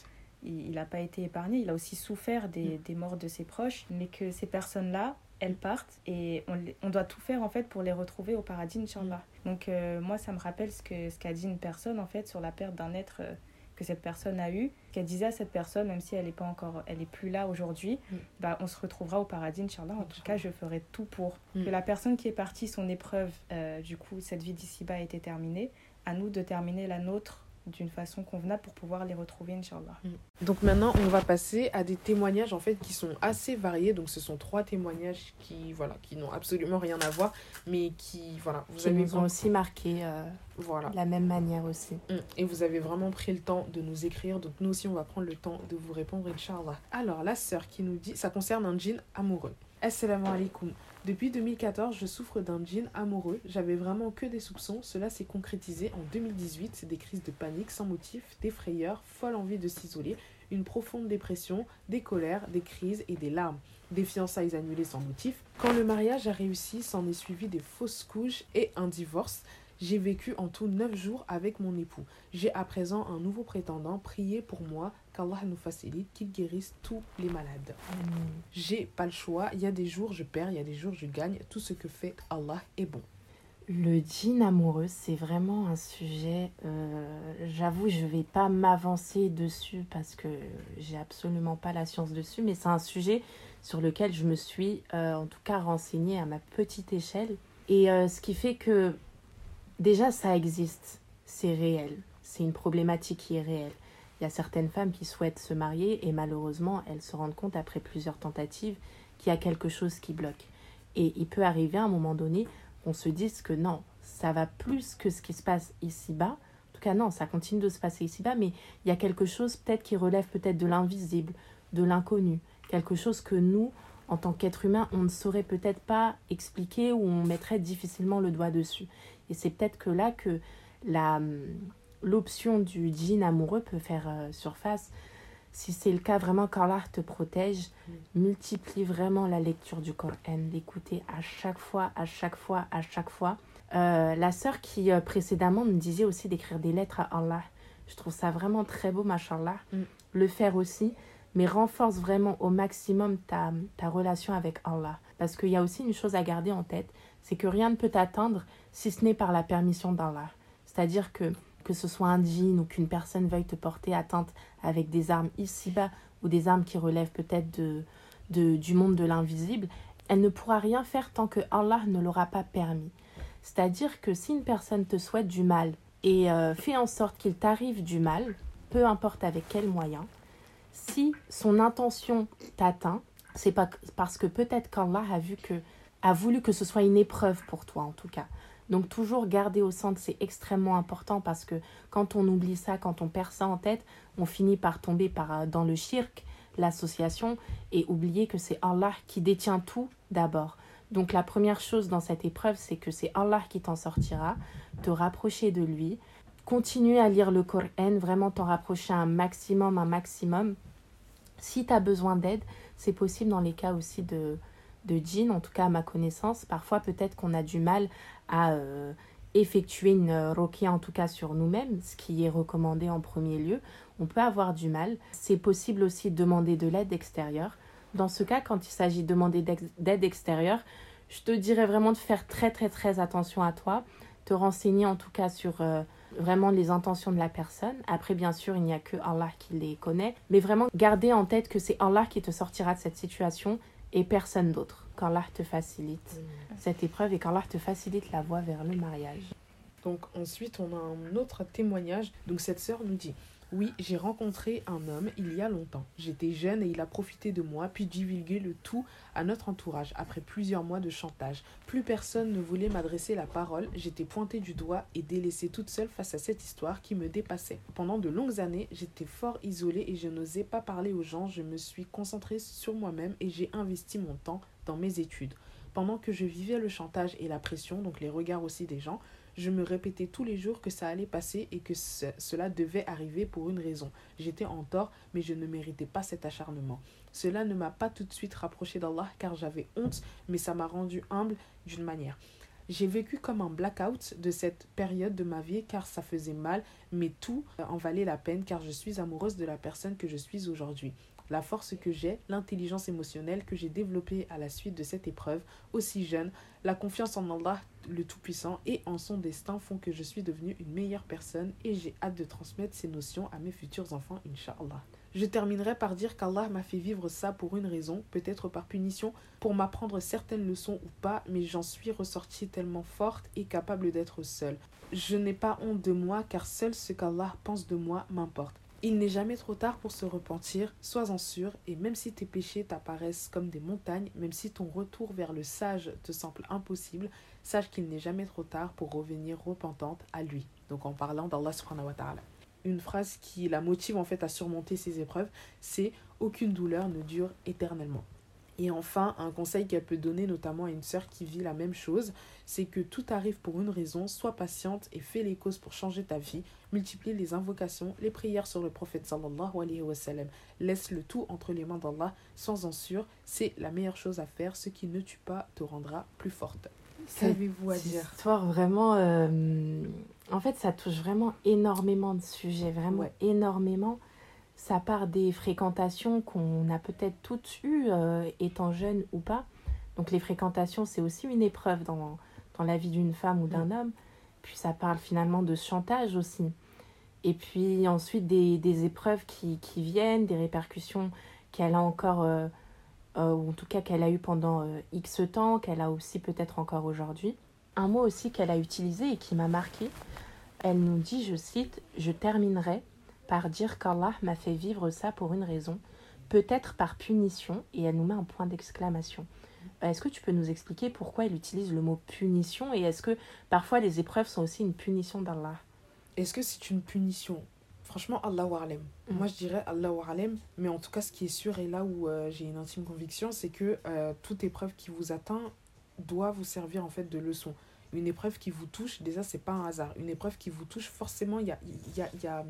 il n'a pas été épargné, il a aussi souffert des, des morts de ses proches, mais que ces personnes-là, elles partent et on, on, doit tout faire en fait pour les retrouver au paradis, Inch'Allah. Mm. Donc euh, moi, ça me rappelle ce qu'a ce qu'a dit une personne en fait sur la perte d'un être euh, que cette personne a eu, qu'elle disait à cette personne, même si elle n'est pas encore, elle est plus là aujourd'hui, mm. bah, on se retrouvera au paradis, Inch'Allah. En tout cas, je ferai tout pour mm. que la personne qui est partie, son épreuve, euh, du coup, cette vie d'ici-bas a été terminée, à nous de terminer la nôtre d'une façon convenable pour pouvoir les retrouver, Inch'Allah. Mm. Donc maintenant, on va passer à des témoignages en fait qui sont assez variés. Donc ce sont trois témoignages qui voilà, qui n'ont absolument rien à voir, mais qui voilà, vous qui avez nous ont aussi marqué euh, voilà. la même manière aussi. Mm. Et vous avez vraiment pris le temps de nous écrire. Donc nous aussi, on va prendre le temps de vous répondre, Inch'Allah. Alors la sœur qui nous dit, ça concerne un djinn amoureux. Assalamu alaikum. Depuis 2014, je souffre d'un djinn amoureux. J'avais vraiment que des soupçons. Cela s'est concrétisé en 2018. C'est des crises de panique sans motif, des frayeurs, folle envie de s'isoler, une profonde dépression, des colères, des crises et des larmes. Des fiançailles annulées sans motif. Quand le mariage a réussi, s'en est suivi des fausses couches et un divorce. J'ai vécu en tout neuf jours avec mon époux. J'ai à présent un nouveau prétendant. Priez pour moi, qu'Allah nous facilite, qu'il guérisse tous les malades. J'ai pas le choix. Il y a des jours je perds, il y a des jours je gagne. Tout ce que fait Allah est bon. Le djinn amoureux, c'est vraiment un sujet. Euh, j'avoue, je vais pas m'avancer dessus parce que j'ai absolument pas la science dessus, mais c'est un sujet sur lequel je me suis, euh, en tout cas, renseignée à ma petite échelle. Et euh, ce qui fait que déjà ça existe, c'est réel, c'est une problématique qui est réelle. Il y a certaines femmes qui souhaitent se marier et malheureusement elles se rendent compte après plusieurs tentatives qu'il y a quelque chose qui bloque. Et il peut arriver à un moment donné qu'on se dise que non, ça va plus que ce qui se passe ici-bas. En tout cas non, ça continue de se passer ici-bas, mais il y a quelque chose peut-être qui relève peut-être de l'invisible, de l'inconnu, quelque chose que nous, en tant qu'être humain, on ne saurait peut-être pas expliquer ou on mettrait difficilement le doigt dessus. Et c'est peut-être que là que la l'option du djinn amoureux peut faire euh, surface. Si c'est le cas, vraiment, qu'Allah te protège, mm. multiplie vraiment la lecture du Coran, l'écouter à chaque fois, à chaque fois, à chaque fois. Euh, la sœur qui euh, précédemment me disait aussi d'écrire des lettres à Allah. Je trouve ça vraiment très beau, machallah. Mm. Le faire aussi, mais renforce vraiment au maximum ta, ta relation avec Allah. Parce qu'il y a aussi une chose à garder en tête, c'est que rien ne peut t'atteindre si ce n'est par la permission d'Allah. C'est-à-dire que que ce soit un djinn ou qu'une personne veuille te porter atteinte avec des armes ici-bas ou des armes qui relèvent peut-être de, de, du monde de l'invisible, elle ne pourra rien faire tant que Allah ne l'aura pas permis. C'est-à-dire que si une personne te souhaite du mal et euh, fait en sorte qu'il t'arrive du mal, peu importe avec quel moyen, si son intention t'atteint, c'est parce que peut-être qu'Allah a vu que a voulu que ce soit une épreuve pour toi en tout cas. Donc toujours garder au centre, c'est extrêmement important parce que quand on oublie ça, quand on perd ça en tête, on finit par tomber par, euh, dans le shirk, l'association, et oublier que c'est Allah qui détient tout d'abord. Donc la première chose dans cette épreuve, c'est que c'est Allah qui t'en sortira, te rapprocher de lui, continuer à lire le Coran, vraiment t'en rapprocher un maximum, un maximum. Si tu as besoin d'aide, c'est possible dans les cas aussi de, de djinn, en tout cas à ma connaissance. Parfois peut-être qu'on a du mal à euh, effectuer une roquia en tout cas sur nous-mêmes, ce qui est recommandé en premier lieu. On peut avoir du mal. C'est possible aussi de demander de l'aide extérieure. Dans ce cas, quand il s'agit de demander d'aide extérieure, je te dirais vraiment de faire très très très attention à toi, te renseigner en tout cas sur euh, vraiment les intentions de la personne. Après, bien sûr, il n'y a que Allah qui les connaît, mais vraiment garder en tête que c'est Allah qui te sortira de cette situation et personne d'autre. Qu'Allah te facilite mm. cette épreuve et qu'Allah te facilite la voie vers le mariage. Donc ensuite, on a un autre témoignage. Donc cette sœur nous dit oui, j'ai rencontré un homme il y a longtemps. J'étais jeune et il a profité de moi, puis divulgué le tout à notre entourage après plusieurs mois de chantage. Plus personne ne voulait m'adresser la parole, j'étais pointée du doigt et délaissée toute seule face à cette histoire qui me dépassait. Pendant de longues années, j'étais fort isolée et je n'osais pas parler aux gens, je me suis concentrée sur moi-même et j'ai investi mon temps dans mes études. Pendant que je vivais le chantage et la pression, donc les regards aussi des gens, je me répétais tous les jours que ça allait passer et que cela devait arriver pour une raison. J'étais en tort, mais je ne méritais pas cet acharnement. Cela ne m'a pas tout de suite rapproché d'Allah car j'avais honte, mais ça m'a rendu humble d'une manière. J'ai vécu comme un blackout de cette période de ma vie car ça faisait mal, mais tout en valait la peine car je suis amoureuse de la personne que je suis aujourd'hui la force que j'ai, l'intelligence émotionnelle que j'ai développée à la suite de cette épreuve aussi jeune, la confiance en Allah le Tout-Puissant et en son destin font que je suis devenue une meilleure personne et j'ai hâte de transmettre ces notions à mes futurs enfants, Inch'Allah. Je terminerai par dire qu'Allah m'a fait vivre ça pour une raison, peut-être par punition, pour m'apprendre certaines leçons ou pas, mais j'en suis ressortie tellement forte et capable d'être seule. Je n'ai pas honte de moi car seul ce qu'Allah pense de moi m'importe. Il n'est jamais trop tard pour se repentir, sois-en sûr, et même si tes péchés t'apparaissent comme des montagnes, même si ton retour vers le sage te semble impossible, sache qu'il n'est jamais trop tard pour revenir repentante à lui. Donc en parlant d'Allah subhanahu wa ta'ala. Une phrase qui la motive en fait à surmonter ces épreuves, c'est aucune douleur ne dure éternellement. Et enfin, un conseil qu'elle peut donner notamment à une sœur qui vit la même chose, c'est que tout arrive pour une raison, sois patiente et fais les causes pour changer ta vie, multiplie les invocations, les prières sur le prophète sallallahu alayhi wa sallam, laisse le tout entre les mains d'Allah sans en sûr, c'est la meilleure chose à faire, ce qui ne tue pas te rendra plus forte. Qu'avez-vous à dire histoire vraiment, euh, en fait ça touche vraiment énormément de sujets, vraiment énormément ça part des fréquentations qu'on a peut-être toutes eues euh, étant jeune ou pas. Donc les fréquentations, c'est aussi une épreuve dans, dans la vie d'une femme ou d'un mm. homme. Puis ça parle finalement de chantage aussi. Et puis ensuite des, des épreuves qui, qui, viennent, des répercussions qu'elle a encore, euh, euh, ou en tout cas qu'elle a eu pendant X temps, qu'elle a aussi peut-être encore aujourd'hui. Un mot aussi qu'elle a utilisé et qui m'a marqué, elle nous dit, je cite, Je terminerai par dire qu'Allah m'a fait vivre ça pour une raison, peut-être par punition, et elle nous met un point d'exclamation. Euh, est-ce que tu peux nous expliquer pourquoi elle utilise le mot punition et est-ce que parfois les épreuves sont aussi une punition d'Allah? Est-ce que c'est une punition? Franchement, Allah wa'alem. Mm. Moi, je dirais Allah wa'alem, mais en tout cas, ce qui est sûr et là où euh, j'ai une intime conviction, c'est que euh, toute épreuve qui vous atteint doit vous servir en fait de leçon. Une épreuve qui vous touche, déjà, c'est pas un hasard. Une épreuve qui vous touche, forcément, il y a, y, a, y a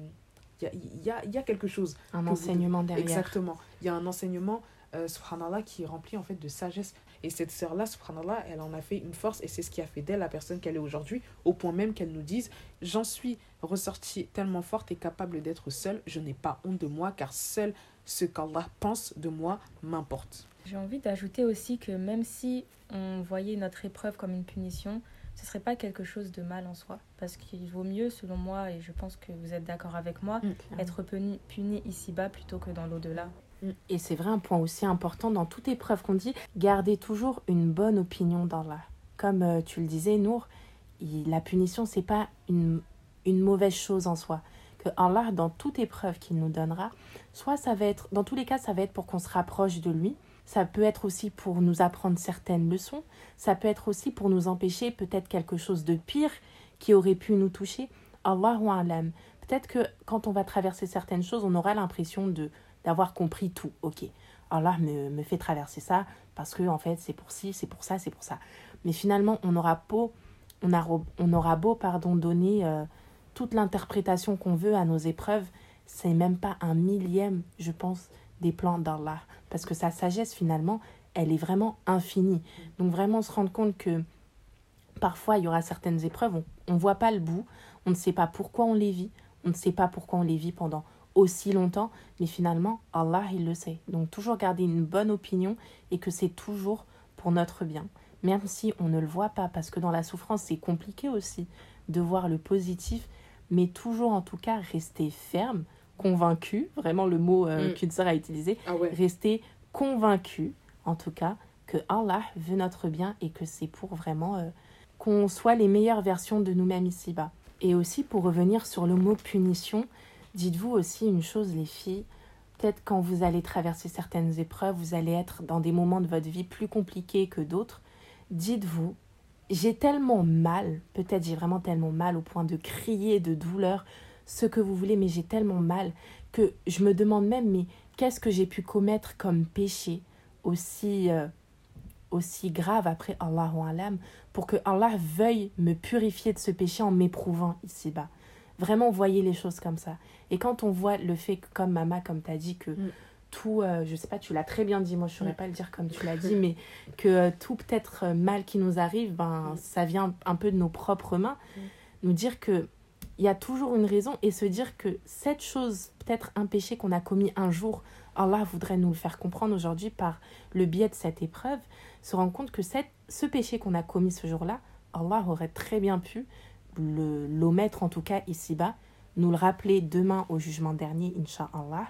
y a, y a, quelque chose. Un enseignement derrière. Exactement. Il y a un enseignement, euh, subhanallah, qui est rempli en fait de sagesse. Et cette sœur-là, subhanallah, elle en a fait une force et c'est ce qui a fait d'elle la personne qu'elle est aujourd'hui, au point même qu'elle nous dise J'en suis ressortie tellement forte et capable d'être seule, je n'ai pas honte de moi car seule ce qu'Allah pense de moi m'importe. J'ai envie d'ajouter aussi que même si on voyait notre épreuve comme une punition, ce serait pas quelque chose de mal en soi. Parce qu'il vaut mieux, selon moi, et je pense que vous êtes d'accord avec moi, mm, être puni, puni ici-bas plutôt que dans l'au-delà. Mm. Et c'est vrai un point aussi important dans toute épreuve qu'on dit, garder toujours une bonne opinion d'Allah. Comme euh, tu le disais, Nour, la punition, c'est pas une, une mauvaise chose en soi. Que Allah, dans toute épreuve qu'il nous donnera, soit ça va être, dans tous les cas, ça va être pour qu'on se rapproche de lui, ça peut être aussi pour nous apprendre certaines leçons, ça peut être aussi pour nous empêcher peut-être quelque chose de pire qui aurait pu nous toucher. Allahu alam. Peut-être que quand on va traverser certaines choses, on aura l'impression de d'avoir compris tout. Ok, Allah me, me fait traverser ça parce que en fait c'est pour ci, c'est pour ça, c'est pour ça. Mais finalement, on aura beau, on, on aura beau pardon donner euh, toute l'interprétation qu'on veut à nos épreuves, c'est même pas un millième, je pense, des plans d'Allah. Parce que sa sagesse, finalement, elle est vraiment infinie. Donc vraiment se rendre compte que parfois, il y aura certaines épreuves, on ne voit pas le bout, on ne sait pas pourquoi on les vit, on ne sait pas pourquoi on les vit pendant aussi longtemps, mais finalement, Allah, il le sait. Donc toujours garder une bonne opinion et que c'est toujours pour notre bien, même si on ne le voit pas, parce que dans la souffrance, c'est compliqué aussi de voir le positif, mais toujours en tout cas rester ferme, convaincu, vraiment le mot euh, mm. qu'une sœur a utilisé, ah rester convaincu, en tout cas, que Allah veut notre bien et que c'est pour vraiment euh, qu'on soit les meilleures versions de nous-mêmes ici-bas. Et aussi pour revenir sur le mot punition, dites-vous aussi une chose les filles, peut-être quand vous allez traverser certaines épreuves, vous allez être dans des moments de votre vie plus compliqués que d'autres, dites-vous, j'ai tellement mal, peut-être j'ai vraiment tellement mal au point de crier de douleur, ce que vous voulez, mais j'ai tellement mal que je me demande même, mais qu'est-ce que j'ai pu commettre comme péché aussi, euh, aussi grave après Allah alam pour que Allah veuille me purifier de ce péché en m'éprouvant ici-bas. Vraiment, voyez les choses comme ça. Et quand on voit le fait, que, comme Mama, comme tu as dit, que mm. tout, euh, je sais pas, tu l'as très bien dit, moi je ne saurais mm. pas le dire comme tu l'as dit, mais que euh, tout peut-être mal qui nous arrive, ben, mm. ça vient un peu de nos propres mains. Nous dire que il y a toujours une raison et se dire que cette chose, peut-être un péché qu'on a commis un jour, Allah voudrait nous le faire comprendre aujourd'hui par le biais de cette épreuve, se rendre compte que cette, ce péché qu'on a commis ce jour-là, Allah aurait très bien pu l'omettre en tout cas ici-bas, nous le rappeler demain au jugement dernier, Inch'Allah,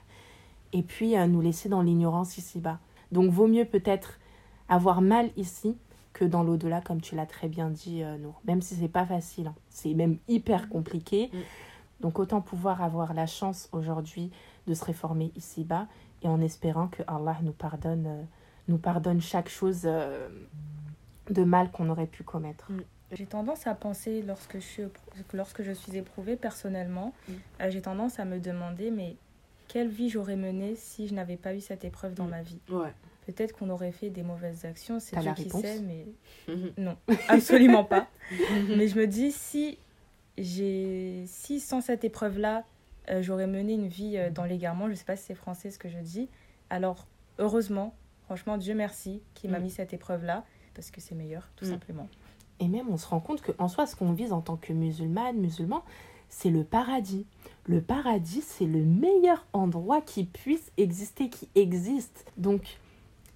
et puis euh, nous laisser dans l'ignorance ici-bas. Donc vaut mieux peut-être avoir mal ici que dans l'au-delà, comme tu l'as très bien dit, euh, Nour. Même si c'est pas facile, hein. c'est même hyper compliqué. Mm. Donc autant pouvoir avoir la chance aujourd'hui de se réformer ici-bas et en espérant que Allah nous pardonne, euh, nous pardonne chaque chose euh, de mal qu'on aurait pu commettre. Mm. J'ai tendance à penser, lorsque je suis, lorsque je suis éprouvée personnellement, j'ai tendance à me demander, mais quelle vie j'aurais menée si je n'avais pas eu cette épreuve dans ma vie? Ouais peut-être qu'on aurait fait des mauvaises actions, c'est Dieu qui sait, mais non, absolument pas. [LAUGHS] mais je me dis, si, j'ai si sans cette épreuve-là, euh, j'aurais mené une vie euh, dans l'égarement, je ne sais pas si c'est français ce que je dis, alors heureusement, franchement, Dieu merci qui m'a mm. mis cette épreuve-là, parce que c'est meilleur, tout mm. simplement. Et même, on se rend compte qu'en soi, ce qu'on vise en tant que musulmane, musulman, c'est le paradis. Le paradis, c'est le meilleur endroit qui puisse exister, qui existe. Donc,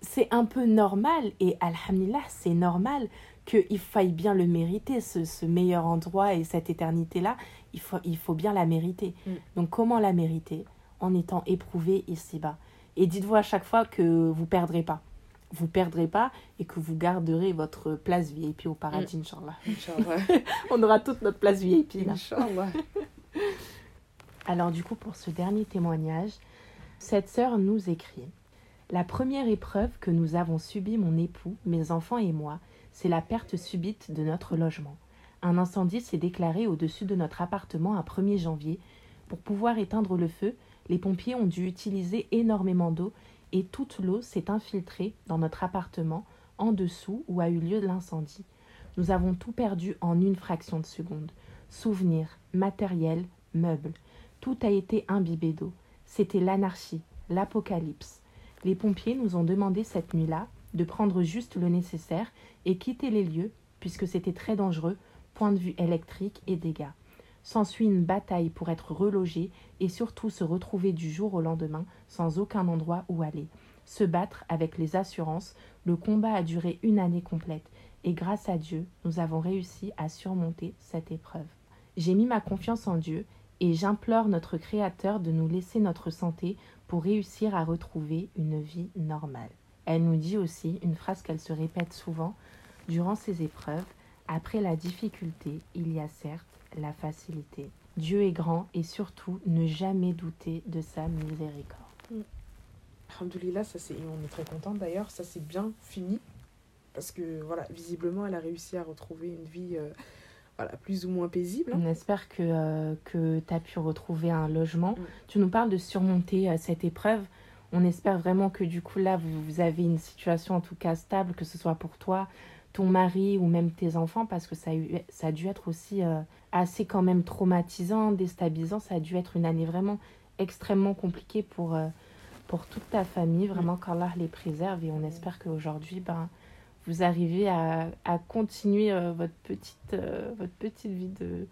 c'est un peu normal, et alhamdulillah, c'est normal qu'il faille bien le mériter, ce, meilleur endroit et cette éternité-là, il faut, il faut bien la mériter. Mm. Donc comment la mériter? En étant éprouvé ici-bas. Et dites-vous à chaque fois que vous perdrez pas. Vous perdrez pas et que vous garderez votre place VIP au paradis, mm. Inch'Allah. [LAUGHS] On aura toute notre place VIP là. Inch'Allah. [LAUGHS] Alors du coup, pour ce dernier témoignage, cette sœur nous écrit la première épreuve que nous avons subie mon époux, mes enfants et moi, c'est la perte subite de notre logement. Un incendie s'est déclaré au-dessus de notre appartement un 1er janvier. Pour pouvoir éteindre le feu, les pompiers ont dû utiliser énormément d'eau et toute l'eau s'est infiltrée dans notre appartement en dessous où a eu lieu l'incendie. Nous avons tout perdu en une fraction de seconde. Souvenirs, matériel, meubles. Tout a été imbibé d'eau. C'était l'anarchie, l'apocalypse. Les pompiers nous ont demandé cette nuit-là de prendre juste le nécessaire et quitter les lieux puisque c'était très dangereux, point de vue électrique et dégâts. S'ensuit une bataille pour être relogé et surtout se retrouver du jour au lendemain sans aucun endroit où aller. Se battre avec les assurances, le combat a duré une année complète et grâce à Dieu, nous avons réussi à surmonter cette épreuve. J'ai mis ma confiance en Dieu et j'implore notre Créateur de nous laisser notre santé pour réussir à retrouver une vie normale. Elle nous dit aussi une phrase qu'elle se répète souvent durant ces épreuves, après la difficulté, il y a certes la facilité. Dieu est grand et surtout ne jamais douter de sa miséricorde. Mm. Alhamdoulilah, ça c'est, on est très content d'ailleurs, ça c'est bien fini. Parce que voilà, visiblement elle a réussi à retrouver une vie euh, voilà, plus ou moins paisible. On espère que, euh, que tu as pu retrouver un logement. Mm. Tu nous parles de surmonter euh, cette épreuve. On espère vraiment que du coup là, vous, vous, avez une situation en tout cas stable, que ce soit pour toi, ton mari ou même tes enfants, parce que ça a, eu, ça a dû être aussi assez quand même traumatisant, déstabilisant. Ça a dû être une année vraiment extrêmement compliquée pour, pour toute ta famille. Vraiment qu'Allah les préserve et on espère qu'aujourd'hui, ben, vous arrivez à, à continuer euh, votre, petite, euh, votre petite vie de,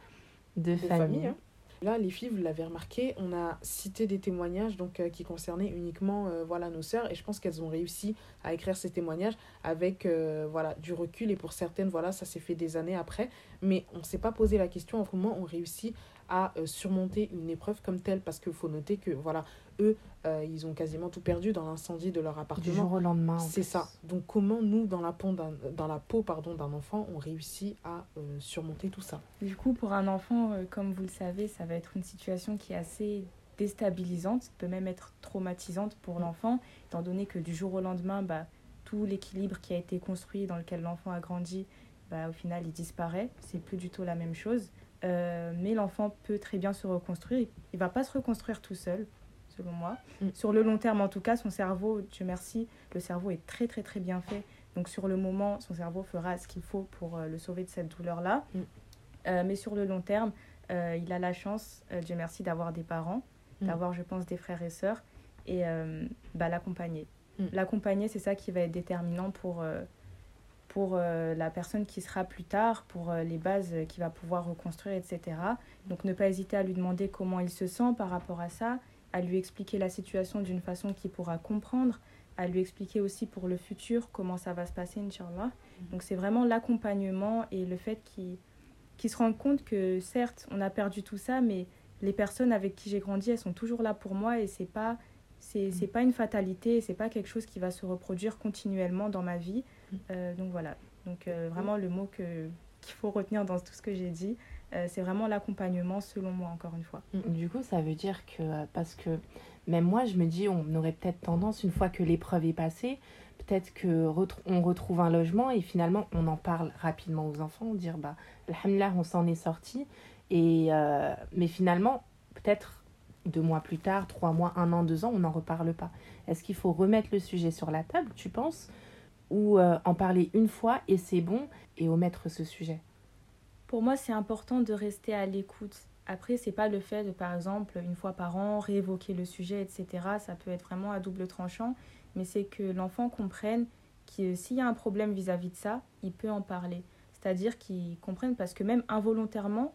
de, famille. Hein. Là, les filles, vous l'avez remarqué, on a cité des témoignages donc, euh, qui concernaient uniquement voilà, nos sœurs et je pense qu'elles ont réussi à écrire ces témoignages avec voilà, du recul et pour certaines, voilà, ça s'est fait des années après. Mais on ne s'est pas posé la question en comment on réussit à surmonter une épreuve comme telle parce qu'il faut noter que voilà, eux, euh, ils ont quasiment tout perdu dans l'incendie de leur appartement. Du jour au lendemain. C'est ça. Donc comment nous, dans la peau d'un, dans la peau pardon d'un enfant, on réussit à euh, surmonter tout ça? Du coup, pour un enfant, euh, comme vous le savez, ça va être une situation qui est assez déstabilisante, peut même être traumatisante pour mm. l'enfant, étant donné que du jour au lendemain, bah, tout l'équilibre qui a été construit, dans lequel l'enfant a grandi, bah, au final, il disparaît. C'est plus du tout la même chose. mais l'enfant peut très bien se reconstruire. Il va pas se reconstruire tout seul selon moi. Mm. Sur le long terme, en tout cas, son cerveau, Dieu merci, le cerveau est très très très bien fait. Donc sur le moment, son cerveau fera ce qu'il faut pour euh, le sauver de cette douleur-là. Mm. Euh, mais sur le long terme, euh, il a la chance, Dieu merci, d'avoir des parents, mm. d'avoir, je pense, des frères et sœurs, et bah, l'accompagner. L'accompagner, c'est ça qui va être déterminant pour, pour la personne qui sera plus tard, pour les bases qu'il va pouvoir reconstruire, etc. Donc ne pas hésiter à lui demander comment il se sent par rapport à ça, à lui expliquer la situation d'une façon qu'il pourra comprendre, à lui expliquer aussi pour le futur comment ça va se passer, Inch'Allah. Mm. Donc c'est vraiment l'accompagnement et le fait qu'il se rende compte que certes, on a perdu tout ça, mais les personnes avec qui j'ai grandi, elles sont toujours là pour moi et c'est pas c'est mm. pas une fatalité, c'est pas quelque chose qui va se reproduire continuellement dans ma vie. Euh, donc voilà. Donc euh, vraiment le mot que qu'il faut retenir dans tout ce que j'ai dit, euh, c'est vraiment l'accompagnement selon moi, encore une fois. Mm, du coup, ça veut dire que, parce que même moi, je me dis, on aurait peut-être tendance, une fois que l'épreuve est passée, peut-être que on retrouve un logement et finalement, on en parle rapidement aux enfants, dire, bah, alhamdulillah, on s'en est sorti. Et, euh, mais finalement, peut-être deux mois plus tard, trois mois, un an, deux ans, on n'en reparle pas. Est-ce qu'il faut remettre le sujet sur la table, tu penses? Ou en parler une fois et c'est bon et omettre ce sujet pour moi, c'est important de rester à l'écoute. Après, c'est pas le fait de, par exemple, une fois par an, réévoquer le sujet, etc. Ça peut être vraiment à double tranchant, mais c'est que l'enfant comprenne que s'il y a un problème vis-à-vis de ça, il peut en parler. C'est-à-dire qu'il comprenne parce que même involontairement,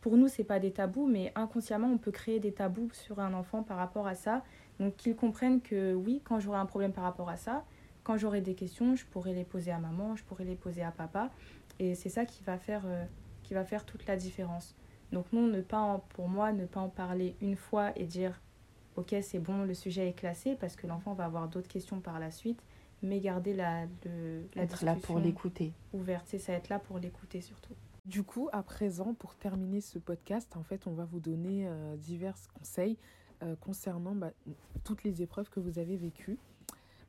pour nous, c'est pas des tabous, mais inconsciemment, on peut créer des tabous sur un enfant par rapport à ça. Donc, qu'il comprenne que oui, quand j'aurai un problème par rapport à ça, quand j'aurai des questions, je pourrai les poser à maman, je pourrai les poser à papa. Et c'est ça qui va faire euh, qui va faire toute la différence. Donc non, ne pas pour moi, ne pas en parler une fois et dire ok c'est bon, le sujet est classé parce que l'enfant va avoir d'autres questions par la suite, mais garder la, le, la être là pour l'écouter. Ouverte, c'est ça, être là pour l'écouter surtout. Du coup, à présent, pour terminer ce podcast, en fait, on va vous donner euh, divers conseils euh, concernant bah, toutes les épreuves que vous avez vécues.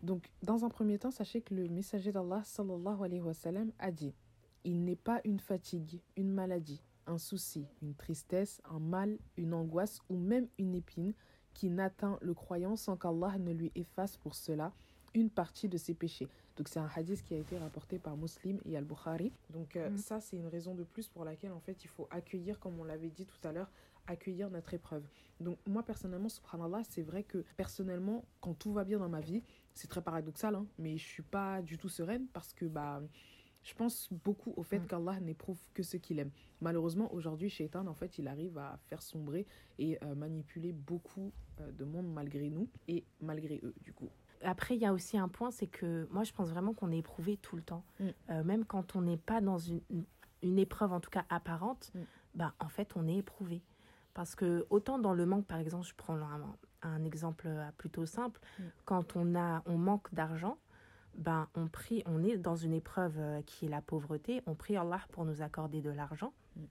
Donc, dans un premier temps, sachez que le messager d'Allah sallallahu alayhi wa sallam a dit il n'est pas une fatigue, une maladie, un souci, une tristesse, un mal, une angoisse ou même une épine qui n'atteint le croyant sans qu'Allah ne lui efface pour cela une partie de ses péchés. Donc c'est un hadith qui a été rapporté par Muslim et Al-Bukhari. Donc euh, mm. ça c'est une raison de plus pour laquelle en fait il faut accueillir, comme on l'avait dit tout à l'heure, accueillir notre épreuve. Donc moi personnellement, subhanallah, c'est vrai que personnellement, quand tout va bien dans ma vie, c'est très paradoxal, hein, mais je suis pas du tout sereine parce que bah je pense beaucoup au fait mm. qu'Allah n'éprouve que ce qu'il aime. Malheureusement, aujourd'hui, Shaitan, en fait, il arrive à faire sombrer et euh, manipuler beaucoup euh, de monde malgré nous et malgré eux, du coup. Après, il y a aussi un point, c'est que moi, je pense vraiment qu'on est éprouvé tout le temps. Mm. Euh, même quand on n'est pas dans une, une, épreuve, en tout cas apparente, bah, en fait, on est éprouvé. Parce que autant dans le manque, par exemple, je prends un, un exemple plutôt simple, quand on, a, on manque d'argent, ben, on prie, on est dans une épreuve euh, qui est la pauvreté, on prie Allah pour nous accorder de l'argent. Mm.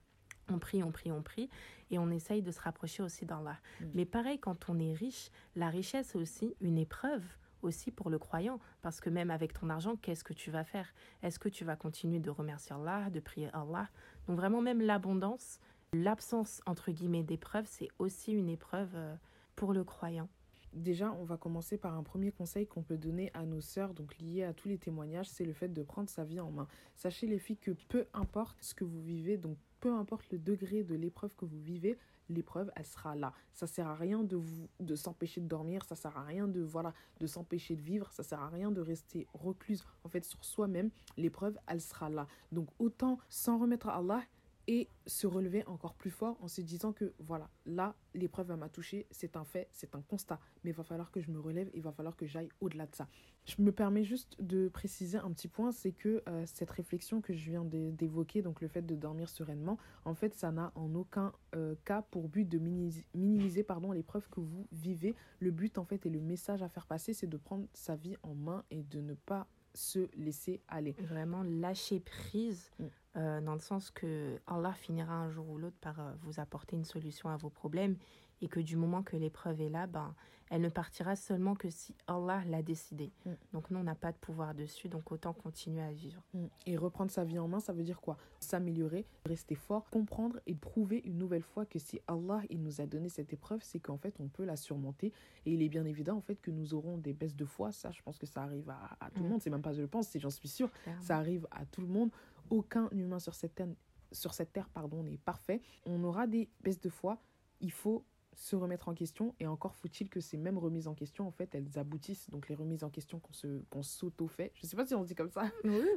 On prie, on prie, on prie, et on essaye de se rapprocher aussi d'Allah. Mm. Mais pareil, quand on est riche, la richesse est aussi une épreuve aussi pour le croyant, parce que même avec ton argent, qu'est-ce que tu vas faire? Est-ce que tu vas continuer de remercier Allah, de prier Allah? Donc vraiment, même l'abondance, l'absence, entre guillemets, d'épreuve, c'est aussi une épreuve euh, pour le croyant. Déjà, on va commencer par un premier conseil qu'on peut donner à nos sœurs, donc lié à tous les témoignages, c'est le fait de prendre sa vie en main. Sachez les filles que peu importe ce que vous vivez, donc peu importe le degré de l'épreuve que vous vivez, l'épreuve elle sera là. Ça sert à rien de vous de s'empêcher de dormir, ça sert à rien de voilà, de s'empêcher de vivre, ça sert à rien de rester recluse en fait sur soi-même. L'épreuve elle sera là. Donc autant s'en remettre à Allah et se relever encore plus fort en se disant que voilà, là, l'épreuve m'a touché, c'est un fait, c'est un constat, mais il va falloir que je me relève, il va falloir que j'aille au-delà de ça. Je me permets juste de préciser un petit point, c'est que euh, cette réflexion que je viens d'évoquer, donc le fait de dormir sereinement, en fait, ça n'a en aucun euh, cas pour but de minimiser, minimiser pardon, l'épreuve que vous vivez. Le but, en fait, et le message à faire passer, c'est de prendre sa vie en main et de ne pas se laisser aller. Vraiment lâcher prise, mm. euh, dans le sens que Allah finira un jour ou l'autre par euh, vous apporter une solution à vos problèmes et que du moment que l'épreuve est là, ben, elle ne partira seulement que si Allah l'a décidé. Mm. Donc nous, on n'a pas de pouvoir dessus, donc autant continuer à vivre. Mm. Et reprendre sa vie en main, ça veut dire quoi? S'améliorer, rester fort, comprendre et prouver une nouvelle fois que si Allah il nous a donné cette épreuve, c'est qu'en fait on peut la surmonter. Et il est bien évident en fait que nous aurons des baisses de foi. Ça, je pense que ça arrive à, tout le mm. monde. C'est même pas je le pense, c'est j'en suis sûre. Ça arrive à tout le monde. Aucun humain sur cette terre, sur cette terre pardon, n'est parfait. On aura des baisses de foi. Il faut se remettre en question et encore faut-il que ces mêmes remises en question en fait elles aboutissent. Donc les remises en question qu'on se qu'on s'auto fait je sais pas si on dit comme ça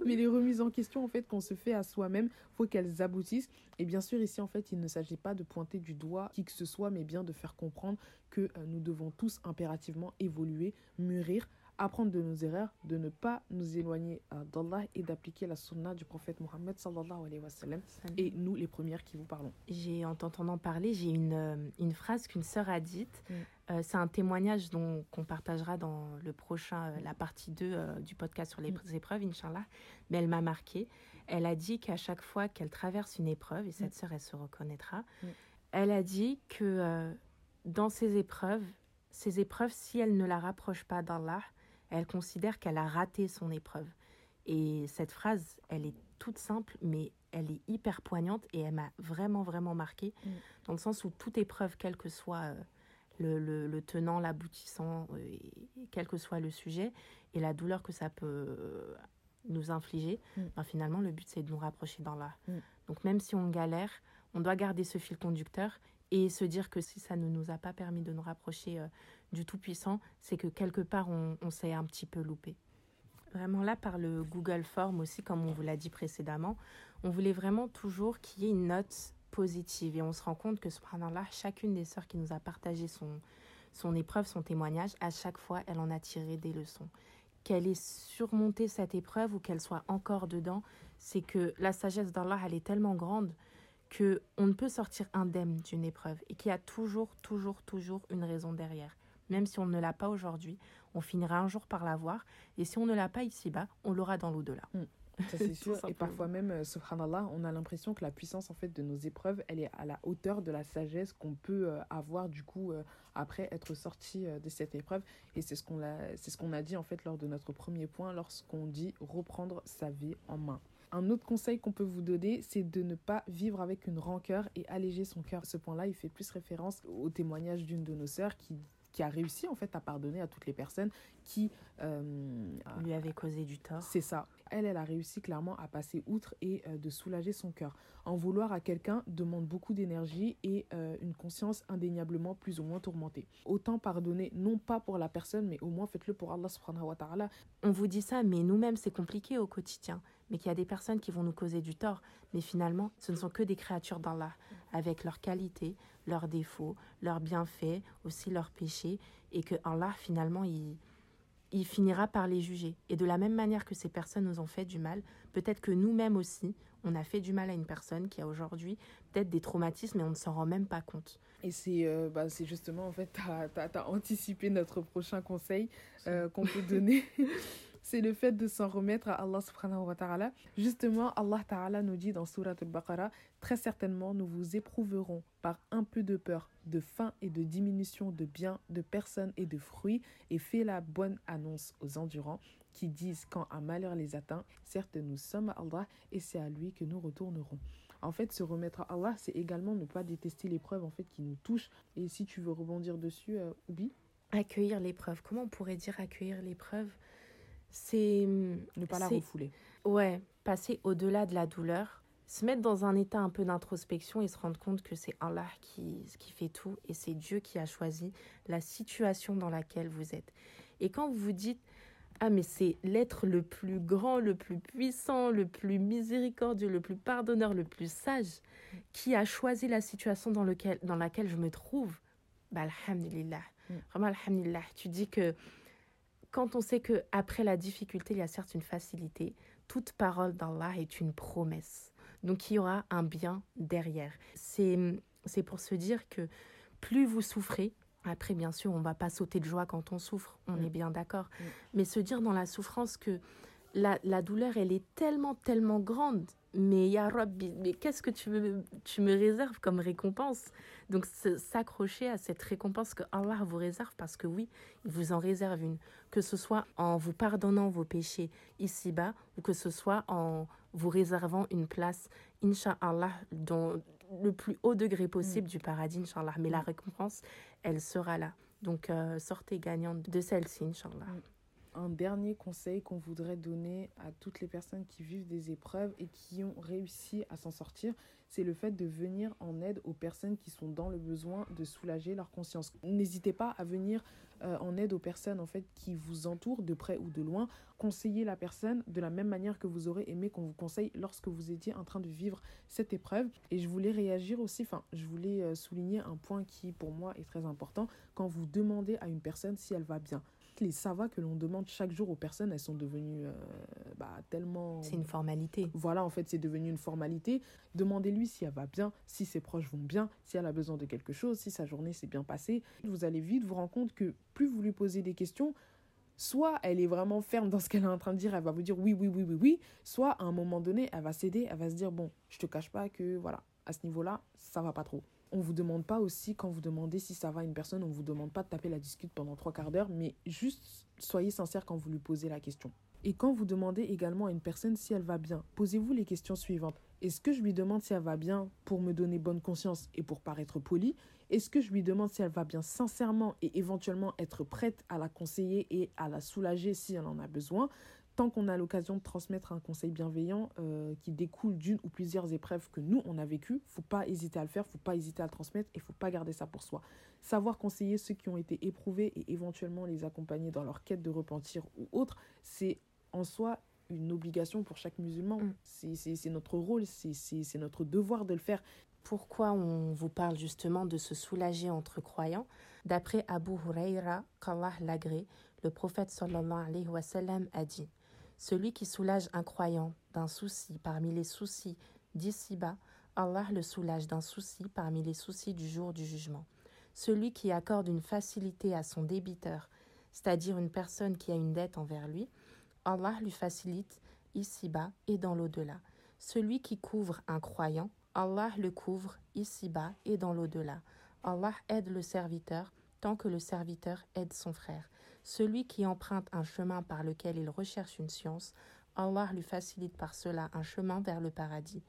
mais les remises en question en fait qu'on se fait à soi-même faut qu'elles aboutissent. Et bien sûr ici en fait il ne s'agit pas de pointer du doigt qui que ce soit mais bien de faire comprendre que euh, nous devons tous impérativement évoluer mûrir apprendre de nos erreurs, de ne pas nous éloigner euh, d'Allah et d'appliquer la sunna du prophète Mohammed sallallahu alayhi wa sallam. Et nous, les premières qui vous parlons. J'ai, en t'entendant parler, j'ai une, euh, une phrase qu'une sœur a dite. Mm. Euh, c'est un témoignage dont, qu'on partagera dans le prochain, la partie 2 du podcast sur les mm. épreuves, Inch'Allah. Mais elle m'a marqué. Elle a dit qu'à chaque fois qu'elle traverse une épreuve, et cette mm. sœur, elle se reconnaîtra, elle a dit que dans ces épreuves, ces épreuves, si elles ne la rapprochent pas d'Allah, elle considère qu'elle a raté son épreuve. Et cette phrase, elle est toute simple, mais elle est hyper poignante et elle m'a vraiment, vraiment marquée, mm. dans le sens où toute épreuve, quel que soit euh, le, tenant, l'aboutissant, euh, quel que soit le sujet, et la douleur que ça peut euh, nous infliger, mm. ben, finalement, le but, c'est de nous rapprocher dans là. Mm. Donc même si on galère, on doit garder ce fil conducteur et se dire que si ça ne nous a pas permis de nous rapprocher du Tout-Puissant, c'est que quelque part on, s'est un petit peu loupé. Vraiment là, par le Google Form aussi, comme on vous l'a dit précédemment, on voulait vraiment toujours qu'il y ait une note positive. Et on se rend compte que, subhanallah, chacune des sœurs qui nous a partagé son, son épreuve, son témoignage, à chaque fois, elle en a tiré des leçons. Qu'elle ait surmonté cette épreuve ou qu'elle soit encore dedans, c'est que la sagesse d'Allah, elle est tellement grande que on ne peut sortir indemne d'une épreuve et qu'il y a toujours, toujours, toujours une raison derrière. Même si on ne l'a pas aujourd'hui, on finira un jour par l'avoir. Et si on ne l'a pas ici-bas, on l'aura dans l'au-delà. Hmm. [LAUGHS] Ça c'est sûr. et parfois même, euh, subhanallah, on a l'impression que la puissance en fait de nos épreuves, elle est à la hauteur de la sagesse qu'on peut euh, avoir du coup euh, après être sorti de cette épreuve. Et c'est ce qu'on a, c'est ce qu'on a dit en fait lors de notre premier point, lorsqu'on dit reprendre sa vie en main. Un autre conseil qu'on peut vous donner, c'est de ne pas vivre avec une rancœur et alléger son cœur. Ce point-là, il fait plus référence au témoignage d'une de nos sœurs qui qui a réussi en fait à pardonner à toutes les personnes qui euh, lui avaient causé du tort. C'est ça. Elle, elle a réussi clairement à passer outre et euh, de soulager son cœur. En vouloir à quelqu'un demande beaucoup d'énergie et euh, une conscience indéniablement plus ou moins tourmentée. Autant pardonner, non pas pour la personne, mais au moins faites-le pour Allah subhanahu wa ta'ala. On vous dit ça, mais nous-mêmes, c'est compliqué au quotidien. Mais qu'il y a des personnes qui vont nous causer du tort. Mais finalement, ce ne sont que des créatures d'Allah, avec leurs qualités, leurs défauts, leurs bienfaits, aussi leurs péchés. Et que Allah, finalement, il il finira par les juger. Et de la même manière que ces personnes nous ont fait du mal, peut-être que nous-mêmes aussi, on a fait du mal à une personne qui a aujourd'hui peut-être des traumatismes et on ne s'en rend même pas compte. Et c'est euh, bah, justement, en fait, tu as, anticipé notre prochain conseil euh, qu'on peut donner. [LAUGHS] c'est le fait de s'en remettre à Allah subhanahu wa ta'ala. Justement, Allah ta'ala nous dit dans Surat al-Baqarah, très certainement nous vous éprouverons par un peu de peur, de faim et de diminution de biens, de personnes et de fruits, et fais la bonne annonce aux endurants qui disent quand un malheur les atteint, certes nous sommes à Allah et c'est à lui que nous retournerons. En fait, se remettre à Allah, c'est également ne pas détester l'épreuve en fait qui nous touche. Et si tu veux rebondir dessus, euh, Oubi? Accueillir l'épreuve. Comment on pourrait dire accueillir l'épreuve? C'est ne pas la refouler. Ouais, passer au-delà de la douleur, se mettre dans un état un peu d'introspection et se rendre compte que c'est Allah qui, qui fait tout et c'est Dieu qui a choisi la situation dans laquelle vous êtes. Et quand vous vous dites ah mais c'est l'être le plus grand, le plus puissant, le plus miséricordieux, le plus pardonneur, le plus sage qui a choisi la situation dans, lequel, dans laquelle je me trouve. Bah alhamdulillah. Mm. Vraiment alhamdulillah. Tu dis que quand on sait que après la difficulté, il y a certes une facilité, toute parole d'Allah est une promesse. Donc il y aura un bien derrière. C'est c'est pour se dire que plus vous souffrez, après bien sûr, on va pas sauter de joie quand on souffre, on mm. est bien d'accord, mm. mais se dire dans la souffrance que la, la douleur, elle est tellement, tellement grande mais Ya Rabbi, mais qu'est-ce que tu me, tu me réserves comme récompense? Donc s'accrocher à cette récompense que Allah vous réserve, parce que oui, il vous en réserve une, que ce soit en vous pardonnant vos péchés ici-bas, ou que ce soit en vous réservant une place, Inch'Allah, dans le plus haut degré possible mm. du paradis, Inch'Allah. Mais la mm. récompense, elle sera là. Donc euh, sortez gagnante de celle-ci, Inch'Allah. Mm un dernier conseil qu'on voudrait donner à toutes les personnes qui vivent des épreuves et qui ont réussi à s'en sortir, c'est le fait de venir en aide aux personnes qui sont dans le besoin de soulager leur conscience. N'hésitez pas à venir euh, en aide aux personnes en fait qui vous entourent de près ou de loin. Conseillez la personne de la même manière que vous aurez aimé qu'on vous conseille lorsque vous étiez en train de vivre cette épreuve. Et je voulais réagir aussi, enfin, je voulais euh, souligner un point qui pour moi est très important quand vous demandez à une personne si elle va bien les savas que l'on demande chaque jour aux personnes, elles sont devenues euh, bah, tellement... C'est une formalité. Voilà, en fait, c'est devenu une formalité. Demandez-lui si elle va bien, si ses proches vont bien, si elle a besoin de quelque chose, si sa journée s'est bien passée. Vous allez vite vous rendre compte que plus vous lui posez des questions, soit elle est vraiment ferme dans ce qu'elle est en train de dire, elle va vous dire oui, oui, oui, oui, oui, soit à un moment donné, elle va céder, elle va se dire, bon, je te cache pas que, voilà, à ce niveau-là, ça va pas trop. On vous demande pas aussi, quand vous demandez si ça va à une personne, on vous demande pas de taper la discute pendant trois quarts d'heure, mais juste soyez sincère quand vous lui posez la question. Et quand vous demandez également à une personne si elle va bien, posez-vous les questions suivantes. Est-ce que je lui demande si elle va bien pour me donner bonne conscience et pour paraître poli Est-ce que je lui demande si elle va bien sincèrement et éventuellement être prête à la conseiller et à la soulager si elle en a besoin? Tant qu'on a l'occasion de transmettre un conseil bienveillant euh, qui découle d'une ou plusieurs épreuves que nous, on a vécues, faut pas hésiter à le faire, faut pas hésiter à le transmettre et faut pas garder ça pour soi. Savoir conseiller ceux qui ont été éprouvés et éventuellement les accompagner dans leur quête de repentir ou autre, c'est en soi une obligation pour chaque musulman. Mm. C'est notre rôle, c'est notre devoir de le faire. Pourquoi on vous parle justement de se soulager entre croyants? D'après Abu Huraira, qu'Allah l'agrée, le prophète sallallahu alayhi wa sallam a dit – celui qui soulage un croyant d'un souci parmi les soucis d'ici-bas, Allah le soulage d'un souci parmi les soucis du jour du jugement. Celui qui accorde une facilité à son débiteur, c'est-à-dire une personne qui a une dette envers lui, Allah lui facilite ici-bas et dans l'au-delà. Celui qui couvre un croyant, Allah le couvre ici-bas et dans l'au-delà. Allah aide le serviteur tant que le serviteur aide son frère. Celui qui emprunte un chemin par lequel il recherche une science, Allah lui facilite par cela un chemin vers le paradis.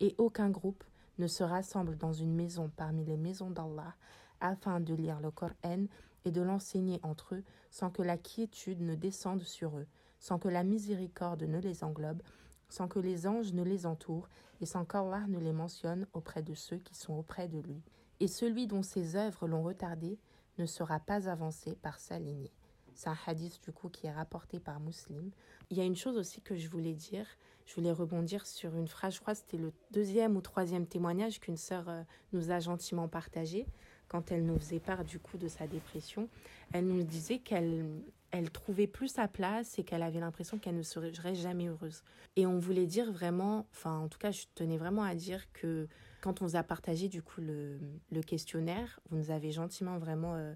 Et aucun groupe ne se rassemble dans une maison parmi les maisons d'Allah afin de lire le Coran et de l'enseigner entre eux sans que la quiétude ne descende sur eux, sans que la miséricorde ne les englobe, sans que les anges ne les entourent et sans qu'Allah ne les mentionne auprès de ceux qui sont auprès de lui. Et celui dont ses œuvres l'ont retardé ne sera pas avancé par sa lignée. C'est un hadith du coup qui est rapporté par Muslim. Il y a une chose aussi que je voulais dire. Je voulais rebondir sur une phrase, je crois c'était le deuxième ou troisième témoignage qu'une sœur euh, nous a gentiment partagé quand elle nous faisait part du coup de sa dépression. Elle nous disait qu'elle elle trouvait plus sa place et qu'elle avait l'impression qu'elle ne serait jamais heureuse. Et on voulait dire vraiment, enfin en tout cas je tenais vraiment à dire que quand on vous a partagé du coup le, le questionnaire, vous nous avez gentiment vraiment euh,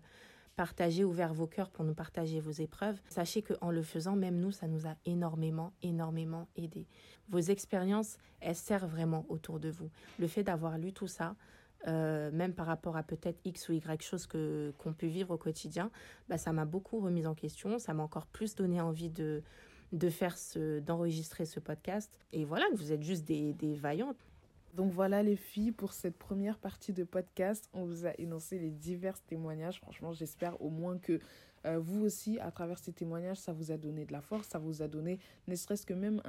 partagez, ouvert vos cœurs pour nous partager vos épreuves. Sachez qu'en le faisant, même nous, ça nous a énormément, énormément aidé. Vos expériences, elles servent vraiment autour de vous. Le fait d'avoir lu tout ça, euh, même par rapport à peut-être X ou Y choses que qu'on peut vivre au quotidien, bah, ça m'a beaucoup remise en question, ça m'a encore plus donné envie de de faire ce d'enregistrer ce podcast et voilà vous êtes juste des, des vaillantes donc voilà les filles, pour cette première partie de podcast, on vous a énoncé les divers témoignages. Franchement, j'espère au moins que euh, vous aussi, à travers ces témoignages, ça vous a donné de la force, ça vous a donné ne serait-ce que même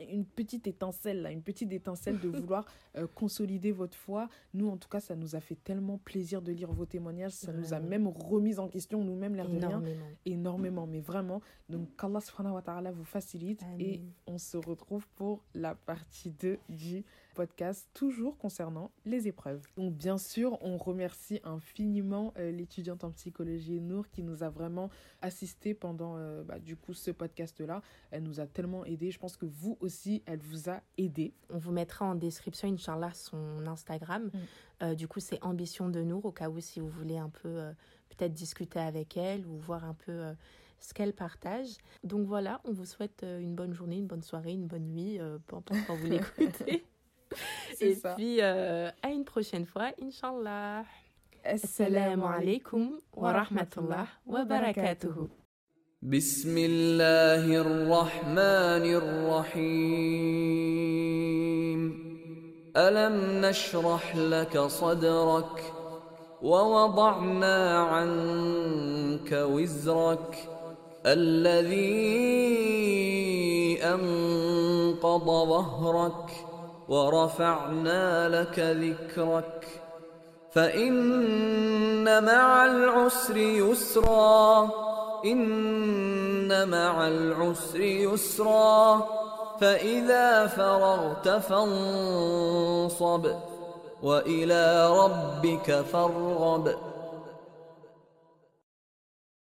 une petite étincelle, là, une petite étincelle de [LAUGHS] vouloir euh, consolider votre foi. Nous, en tout cas, ça nous a fait tellement plaisir de lire vos témoignages, ça nous a même remis en question nous-mêmes, l'air de rien, énormément, mais vraiment. Donc, qu'Allah subhanahu wa ta'ala vous facilite et on se retrouve pour la partie 2 du podcast, toujours concernant les épreuves. Donc, bien sûr, on remercie infiniment euh, l'étudiante en psychologie Nour qui nous a vraiment assisté pendant euh, bah, du coup ce podcast-là. Elle nous a tellement aidé. Je pense que vous aussi, elle vous a aidé. On vous mettra en description, Inch'Allah, son Instagram. Mm. Euh, du coup, c'est Ambition de Nour, au cas où si vous voulez un peu peut-être discuter avec elle ou voir un peu ce qu'elle partage. Donc voilà, on vous souhaite une bonne journée, une bonne soirée, une bonne nuit, peu importe quand vous [LAUGHS] l'écoutez. Et puis, à une prochaine fois, Inch'Allah. السلام عليكم ورحمة الله وبركاته بسم الله الرحمن الرحيم ألم نشرح لك صدرك ووضعنا عنك وزرك الذي أنقض ظهرك ورفعنا لك ذكرك. فإن مع العسر يسرا إن مع العسر يسرا. فإذا فرغت فانصب وإلى ربك فارغب.